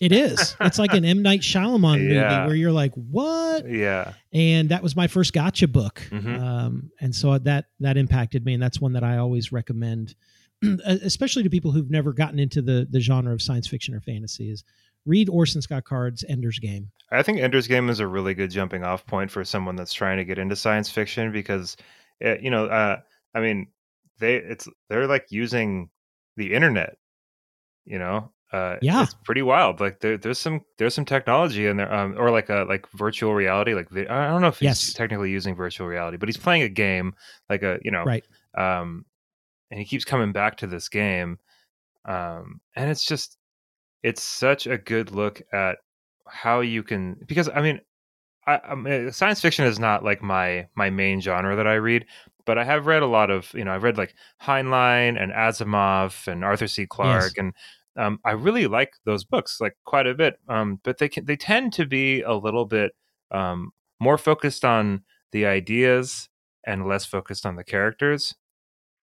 it is. It's like an M Night Shyamalan movie where you're like, "What?" Yeah. And that was my first gotcha book, mm-hmm. um, and so that that impacted me, and that's one that I always recommend especially to people who've never gotten into the the genre of science fiction or fantasy, is read Orson Scott Card's Ender's Game. I think Ender's Game is a really good jumping off point for someone that's trying to get into science fiction because, it, eh, you know, uh, I mean, they it's they're like using the internet, you know. Uh, yeah, it's pretty wild. Like there, there's some there's some technology in there, um, or like a like virtual reality. Like I don't know if he's yes. technically using virtual reality, but he's playing a game, like a you know, right. Um, and he keeps coming back to this game um, and it's just it's such a good look at how you can because i mean I, I mean, science fiction is not like my my main genre that i read but i have read a lot of you know i've read like heinlein and asimov and arthur c clarke yes. and um, i really like those books like quite a bit um, but they can they tend to be a little bit um, more focused on the ideas and less focused on the characters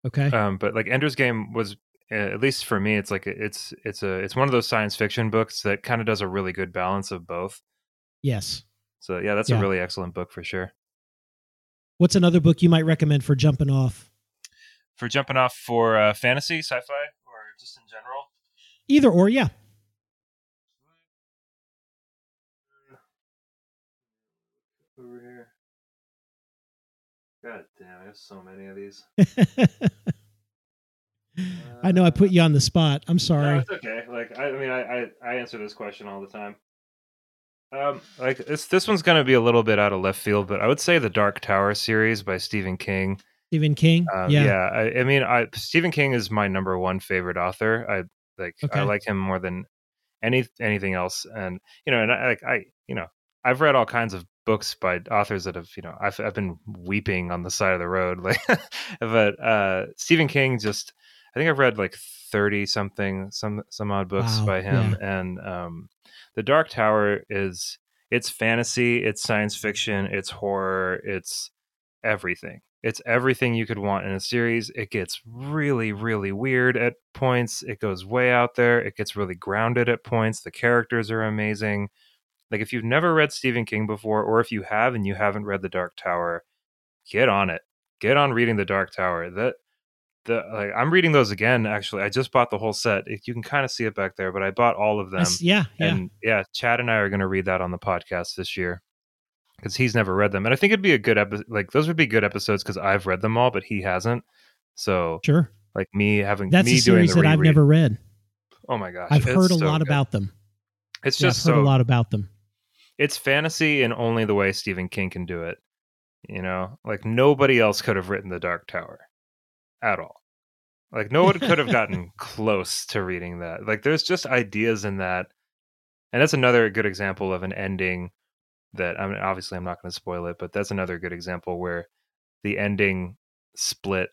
Okay. Um, but like Ender's Game was at least for me, it's like it's it's a it's one of those science fiction books that kind of does a really good balance of both. Yes. So yeah, that's yeah. a really excellent book for sure. What's another book you might recommend for jumping off? For jumping off for uh, fantasy, sci-fi, or just in general? Either or, yeah. Over here. God damn, there's so many of these. I know I put you on the spot. I'm sorry. No, it's okay. Like I, I mean, I, I, I answer this question all the time. Um, like this this one's gonna be a little bit out of left field, but I would say the Dark Tower series by Stephen King. Stephen King. Um, yeah, yeah. I, I, mean, I Stephen King is my number one favorite author. I like okay. I like him more than any anything else, and you know, and I like I you know I've read all kinds of books by authors that have you know I've I've been weeping on the side of the road like but uh Stephen King just I think I've read like 30 something some some odd books wow, by him yeah. and um The Dark Tower is it's fantasy, it's science fiction, it's horror, it's everything. It's everything you could want in a series. It gets really, really weird at points. It goes way out there. It gets really grounded at points. The characters are amazing. Like if you've never read Stephen King before, or if you have and you haven't read The Dark Tower, get on it. Get on reading The Dark Tower. That the like I'm reading those again. Actually, I just bought the whole set. You can kind of see it back there, but I bought all of them. yeah, yeah, and yeah. Chad and I are going to read that on the podcast this year because he's never read them, and I think it'd be a good episode. Like those would be good episodes because I've read them all, but he hasn't. So sure, like me having that's me a series that I've never read. Oh my gosh, I've heard a so lot good. about them. It's yeah, just I've heard so, a lot about them it's fantasy in only the way Stephen King can do it. You know, like nobody else could have written The Dark Tower at all. Like no one could have gotten close to reading that. Like there's just ideas in that. And that's another good example of an ending that I mean, obviously I'm not going to spoil it, but that's another good example where the ending split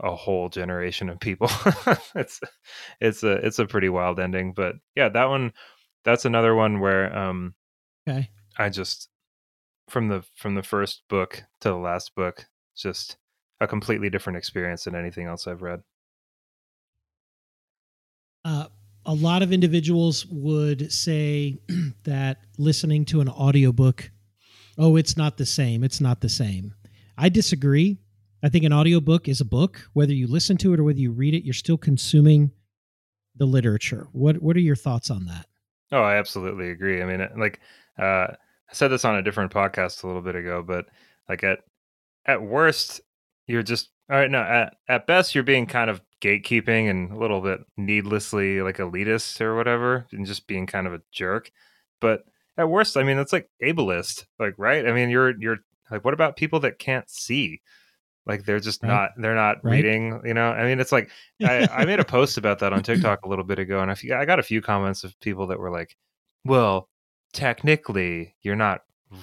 a whole generation of people. it's it's a it's a pretty wild ending, but yeah, that one that's another one where um okay. I just from the from the first book to the last book just a completely different experience than anything else I've read. Uh, a lot of individuals would say that listening to an audiobook, oh, it's not the same. It's not the same. I disagree. I think an audiobook is a book. Whether you listen to it or whether you read it, you're still consuming the literature. What what are your thoughts on that? Oh, I absolutely agree. I mean, like uh, I said this on a different podcast a little bit ago, but like at at worst, you're just all right. No, at at best, you're being kind of gatekeeping and a little bit needlessly like elitist or whatever, and just being kind of a jerk. But at worst, I mean, that's like ableist, like right? I mean, you're you're like, what about people that can't see? Like they're just right. not they're not right. reading. You know, I mean, it's like I, I made a post about that on TikTok a little bit ago, and I I got a few comments of people that were like, well technically you're not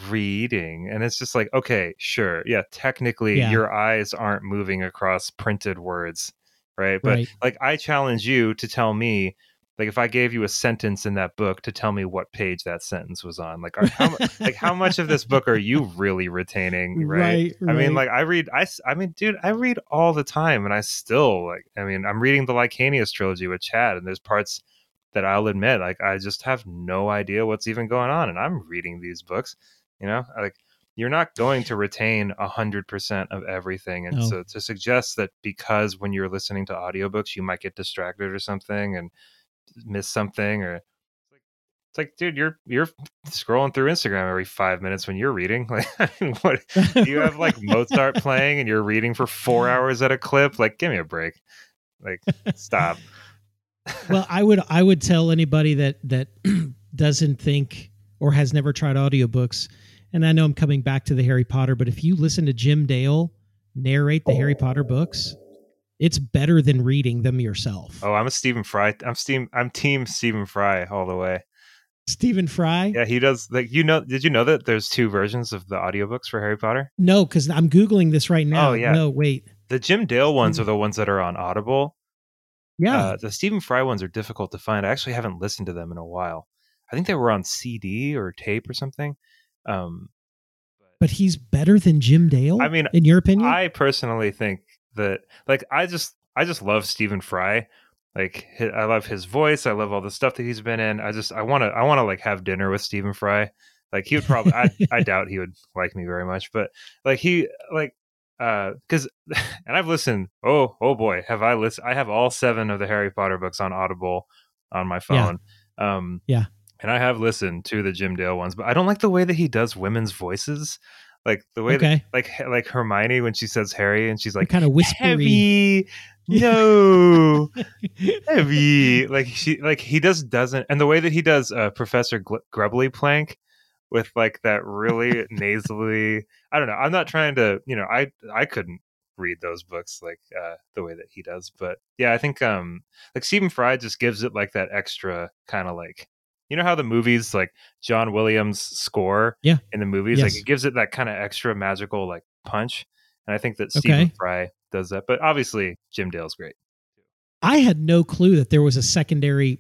reading and it's just like okay sure yeah technically yeah. your eyes aren't moving across printed words right but right. like i challenge you to tell me like if i gave you a sentence in that book to tell me what page that sentence was on like are, how, like how much of this book are you really retaining right? right, right i mean like i read i i mean dude i read all the time and i still like i mean i'm reading the Licanius trilogy with chad and there's parts that I'll admit, like I just have no idea what's even going on, and I'm reading these books. You know, like you're not going to retain a hundred percent of everything, and no. so to suggest that because when you're listening to audiobooks, you might get distracted or something and miss something, or it's like, dude, you're you're scrolling through Instagram every five minutes when you're reading. Like, what you have like Mozart playing and you're reading for four hours at a clip? Like, give me a break. Like, stop well, I would I would tell anybody that that doesn't think or has never tried audiobooks, and I know I'm coming back to the Harry Potter, but if you listen to Jim Dale narrate the oh. Harry Potter books, it's better than reading them yourself. Oh, I'm a Stephen Fry. I'm Steam. I'm Team Stephen Fry all the way. Stephen Fry. Yeah, he does. Like you know, did you know that there's two versions of the audiobooks for Harry Potter? No, because I'm googling this right now. Oh yeah. No, wait. The Jim Dale ones are the ones that are on Audible, yeah. Uh, the Stephen Fry ones are difficult to find. I actually haven't listened to them in a while. I think they were on CD or tape or something. Um, but he's better than Jim Dale. I mean, in your opinion, I personally think that, like, I just, I just love Stephen Fry. Like, I love his voice. I love all the stuff that he's been in. I just, I want to, I want to like have dinner with Stephen Fry. Like, he would probably, I, I doubt he would like me very much, but like, he, like, uh because and I've listened. Oh, oh boy, have I listened? I have all seven of the Harry Potter books on Audible on my phone. Yeah. Um, yeah, and I have listened to the Jim Dale ones, but I don't like the way that he does women's voices. Like the way, okay. that, like like Hermione when she says Harry, and she's like kind of whispery. Heavy, no, heavy. Like she, like he just doesn't, and the way that he does uh, Professor Grubbly Plank with like that really nasally I don't know. I'm not trying to, you know, I I couldn't read those books like uh the way that he does, but yeah, I think um like Stephen Fry just gives it like that extra kind of like you know how the movies like John Williams score yeah. in the movies yes. like it gives it that kind of extra magical like punch and I think that Stephen okay. Fry does that, but obviously Jim Dale's great. I had no clue that there was a secondary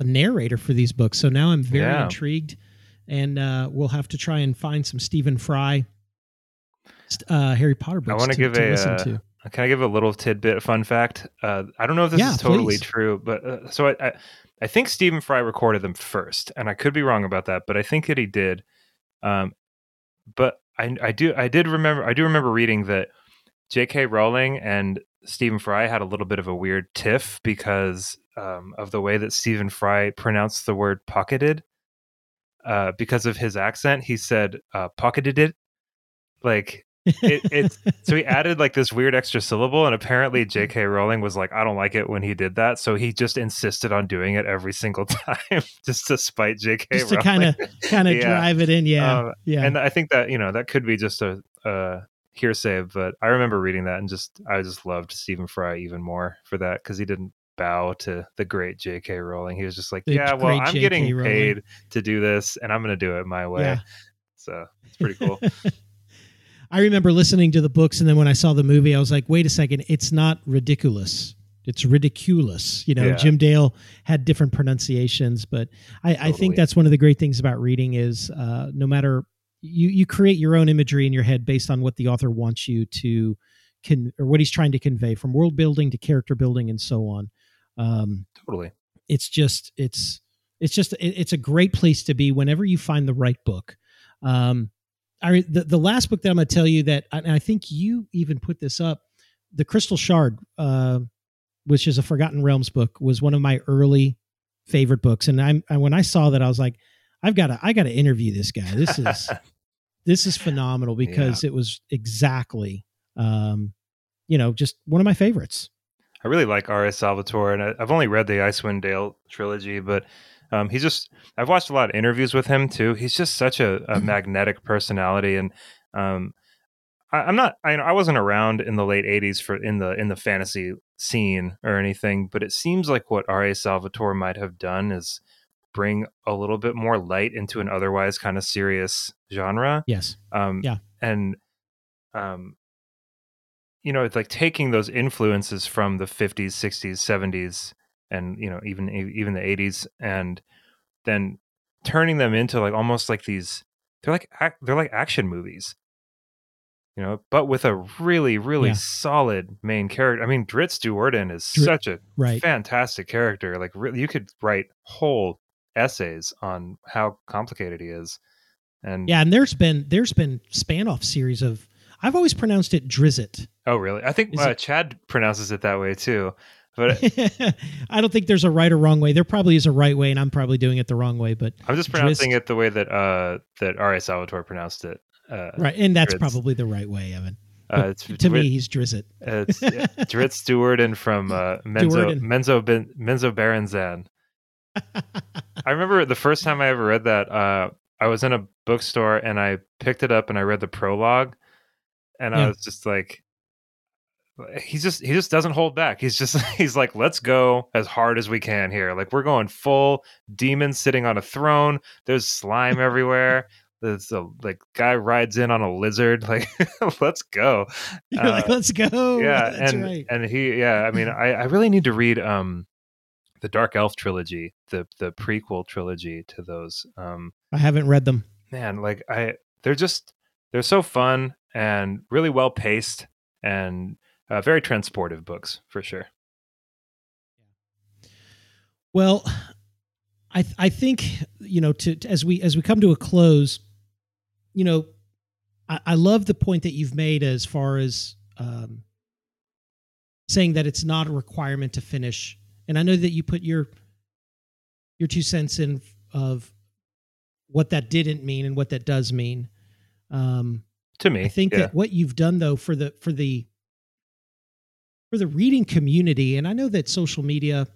narrator for these books, so now I'm very yeah. intrigued and uh, we'll have to try and find some Stephen Fry uh, Harry Potter books. I want to give a. Uh, to. Can I give a little tidbit, fun fact? Uh, I don't know if this yeah, is totally please. true, but uh, so I, I, I, think Stephen Fry recorded them first, and I could be wrong about that, but I think that he did. Um, but I, I do, I did remember, I do remember reading that J.K. Rowling and Stephen Fry had a little bit of a weird tiff because um, of the way that Stephen Fry pronounced the word pocketed uh, because of his accent, he said uh, pocketed it. Like it, it's so he added like this weird extra syllable, and apparently J.K. Rowling was like, I don't like it when he did that, so he just insisted on doing it every single time, just to spite J.K. Just to kind of kind of drive it in, yeah, um, yeah. And I think that you know that could be just a, a hearsay, but I remember reading that and just I just loved Stephen Fry even more for that because he didn't bow to the great J.K. Rowling. He was just like, The "Yeah, well, I'm J.K. getting Rowling. paid to do this, and I'm going to do it my way." Yeah. So it's pretty cool. I remember listening to the books, and then when I saw the movie, I was like, "Wait a second! It's not ridiculous. It's ridiculous." You know, Yeah. Jim Dale had different pronunciations, but I, I think that's one of the great things about reading is uh, no matter you you create your own imagery in your head based on what the author wants you to can or what he's trying to convey from world building to character building and so on. Um, totally. it's just it's it's just it, it's a great place to be whenever you find the right book um i the, the last book that i'm going to tell you that and i think you even put this up the crystal shard uh which is a forgotten realms book was one of my early favorite books. And i'm I, when i saw that i was like i've got to i got to interview this guy. This is this is phenomenal because it was exactly um you know just one of my favorites. I really like R.A. Salvatore, and I, I've only read the Icewind Dale trilogy, but um, he's just I've watched a lot of interviews with him too. He's just such a, a magnetic personality, and um, I, I'm not I, I wasn't around in the late '80s for in the in the fantasy scene or anything, but it seems like what R.A. Salvatore might have done is bring a little bit more light into an otherwise kind of serious genre. yes Um, Yeah. And, um, you know, it's like taking those influences from the 50s, 60s, 70s, and, you know, even even the 80s, and then turning them into like almost like these, they're like, they're like action movies. You know, but with a really, really Yeah. solid main character. I mean, Dritz Stewardin is Drit- such a right fantastic character. Like, really, you could write whole essays on how complicated he is. And Yeah, and there's been there's been span-off series of I've always pronounced it Drizzt. Oh, really? I think uh, Chad pronounces it that way too. But I don't think there's a right or wrong way. There probably is a right way, and I'm probably doing it the wrong way. But I'm just pronouncing Drizzt. it the way that uh, that R.A. Salvatore pronounced it. Uh, right, and that's Drizzt. probably the right way, Evan. uh, to me, he's Drizzt. uh, it's yeah, Dritz Stewart and from uh, Menzo. Menzo ben, Menzoberranzan. I remember the first time I ever read that. Uh, I was in a bookstore and I picked it up and I read the prologue, and I was just like, he just he just doesn't hold back. He's just he's like, let's go as hard as we can here. Like we're going full demon sitting on a throne. There's slime everywhere. There's a like guy rides in on a lizard. Like let's go. You're like, Uh, let's go. yeah, that's and right. and he yeah. I mean, I I really need to read um the Dark Elf trilogy, the the prequel trilogy to those. Um, I haven't read them. man, like I they're just they're so fun and really well paced and uh, very transportive books for sure. Well, I th- I think you know to, to- as we as we come to a close, you know, I, I love the point that you've made as far as um, saying that it's not a requirement to finish, and I know that you put your your two cents in of what that didn't mean and what that does mean. Um, To me, I think yeah. that what you've done though for the for the for the reading community, and I know that social media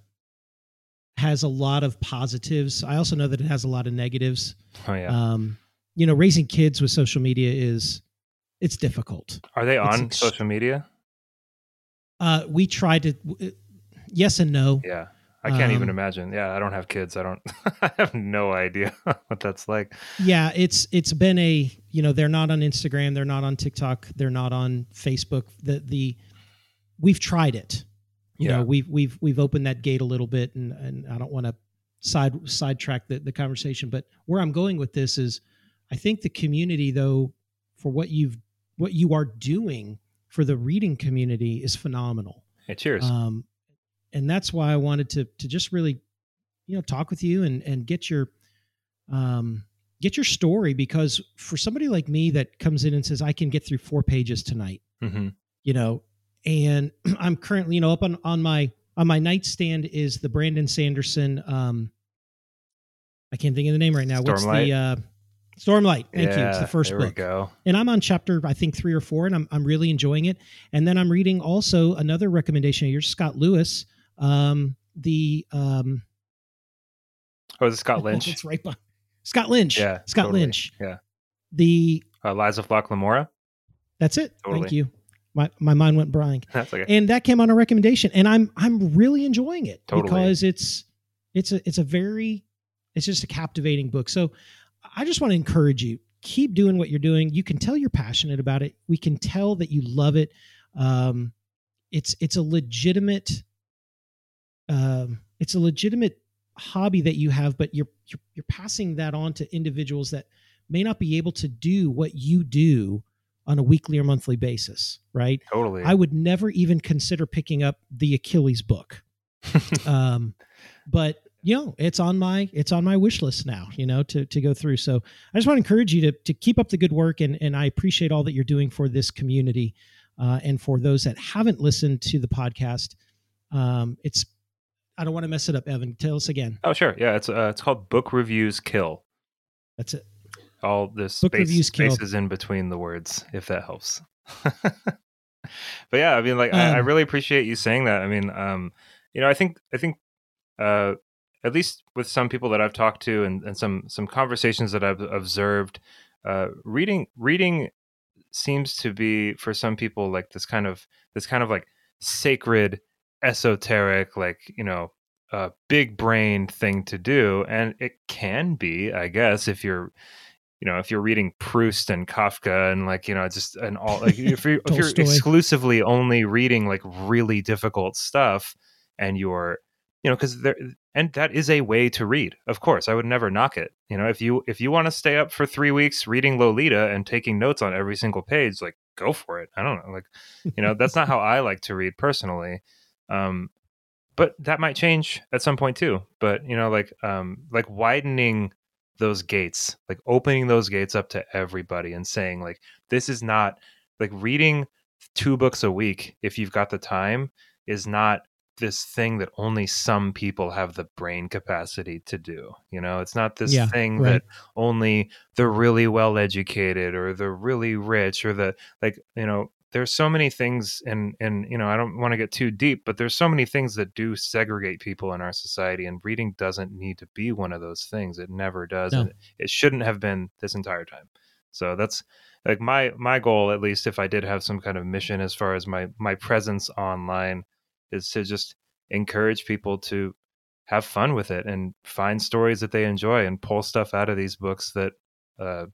has a lot of positives. I also know that it has a lot of negatives. oh yeah. Um, you know, raising kids with social media is it's difficult. Are they on ex- social media? Uh, we tried to, yes and no. Yeah. I can't even Um, imagine. Yeah, I don't have kids. I don't. I have no idea what that's like. Yeah, it's it's been a you know they're not on Instagram, they're not on TikTok, they're not on Facebook. The the we've tried it. You Yeah. know, we've we've we've opened that gate a little bit, and and I don't want to side sidetrack the the conversation, but where I'm going with this is, I think the community though for what you've what you are doing for the reading community is phenomenal. Hey, cheers. Um, and that's why I wanted to to just really, you know, talk with you and and get your um get your story because for somebody like me that comes in and says I can get through four pages tonight, hmm you know, and I'm currently, you know, up on on my on my nightstand is the Brandon Sanderson um I can't think of the name right now. What's the Stormlight? uh Stormlight. Thank you. It's the first there book we go. and I'm on chapter I think three or four, and I'm I'm really enjoying it. And then I'm reading also another recommendation of yours, Scott Lewis, um, the um, Oh, is it Scott Lynch? it's right by Scott Lynch, Yeah, Scott totally. Lynch, Yeah. the Uh, Lies of Locke Lamora. that's it. Totally. Thank you. My my mind went blank. That's okay. and that came on a recommendation and i'm i'm really enjoying it Totally. because it's it's a it's a very it's just a captivating book so i just want to encourage you keep doing what you're doing you can tell you're passionate about it we can tell that you love it um it's it's a legitimate um it's a legitimate hobby that you have but you're you're, you're passing that on to individuals that may not be able to do what you do on a weekly or monthly basis right totally. I would never even consider picking up the Achilles book. um, but you know, it's on my it's on my wish list now. You know, to to go through. So I just want to encourage you to to keep up the good work, and and I appreciate all that you're doing for this community, uh, and for those that haven't listened to the podcast. Um, it's I don't want to mess it up, Evan. Tell us again. oh, sure. Yeah, it's uh, it's called Book Reviews Kill. That's it. All the space, spaces in between the words, if that helps. but yeah, I mean, like, I, I Um, really appreciate you saying that. I mean, um, you know, I think, I think, uh, at least with some people that I've talked to and, and some some conversations that I've observed, uh, reading reading seems to be for some people like this kind of this kind of like sacred, esoteric, like you know, uh, big brain thing to do, and it can be, I guess, if you're you know if you're reading Proust and Kafka and like you know just and all like if you're if you're exclusively only reading like really difficult stuff and you're you know because there and that is a way to read of course i would never knock it. You know if you if you want to stay up for three weeks reading lolita and taking notes on every single page like go for it. I don't know like you know that's not how i like to read personally um but that might change at some point too. But you know like um like widening those gates like opening those gates up to everybody and saying like this is not like reading two books a week if you've got the time is not this thing that only some people have the brain capacity to do you know it's not this Yeah, thing right. that only the really well educated or the really rich or the like you know there's so many things and and you know i don't want to get too deep but there's so many things that do segregate people in our society and reading doesn't need to be one of those things it never does No. and it shouldn't have been this entire time so that's like my my goal at least if i did have some kind of mission as far as my my presence online is to just encourage people to have fun with it and find stories that they enjoy and pull stuff out of these books that uh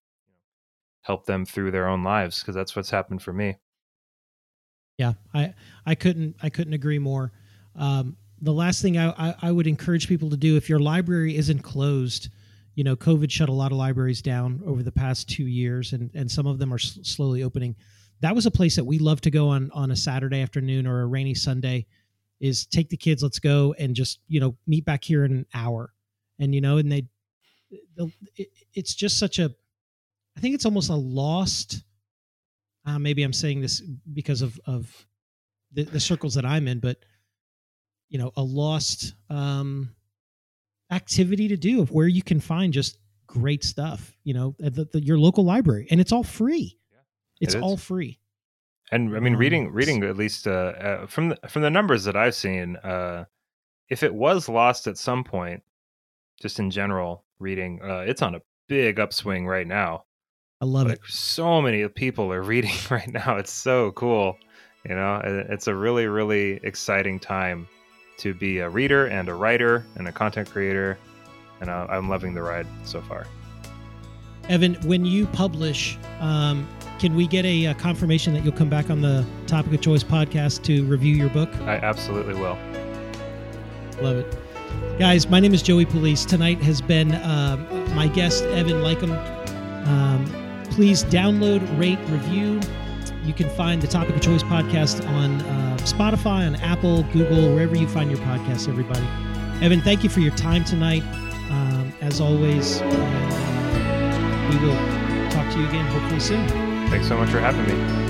help them through their own lives because that's what's happened for me Yeah, I I couldn't I couldn't agree more. Um, the last thing I, I I would encourage people to do if your library isn't closed, you know, COVID shut a lot of libraries down over the past two years, and and some of them are slowly opening. That was a place that we love to go on on a Saturday afternoon or a rainy Sunday. Is take the kids, let's go and just you know meet back here in an hour, and you know, and they, it, it's just such a, I think it's almost a lost uh, maybe I'm saying this because of of the, the circles that I'm in, but you know, a lost um, activity to do of where you can find just great stuff. You know, at the, the, your local library, and it's all free. Yeah, it's it all free. and i mean Um, reading reading at least uh, uh from the from the numbers that i've seen uh if it was lost at some point just in general reading uh it's on a big upswing right now I love it. so many people are reading right now it's so cool you know it's a really really exciting time to be a reader and a writer and a content creator and uh, i'm loving the ride so far Evan, when you publish, um, can we get a, uh confirmation that you'll come back on the Topic of Choice podcast to review your book? i absolutely will Love it. Guys, my name is Joey Police. Tonight has been um, my guest, Evan Lycum. Um, please download, rate, review. You can find the Topic of Choice podcast on uh, Spotify, on Apple, Google, wherever you find your podcasts, everybody. Evan, thank you for your time tonight, um, as always. And uh, we will talk to you again hopefully soon. thanks so much for having me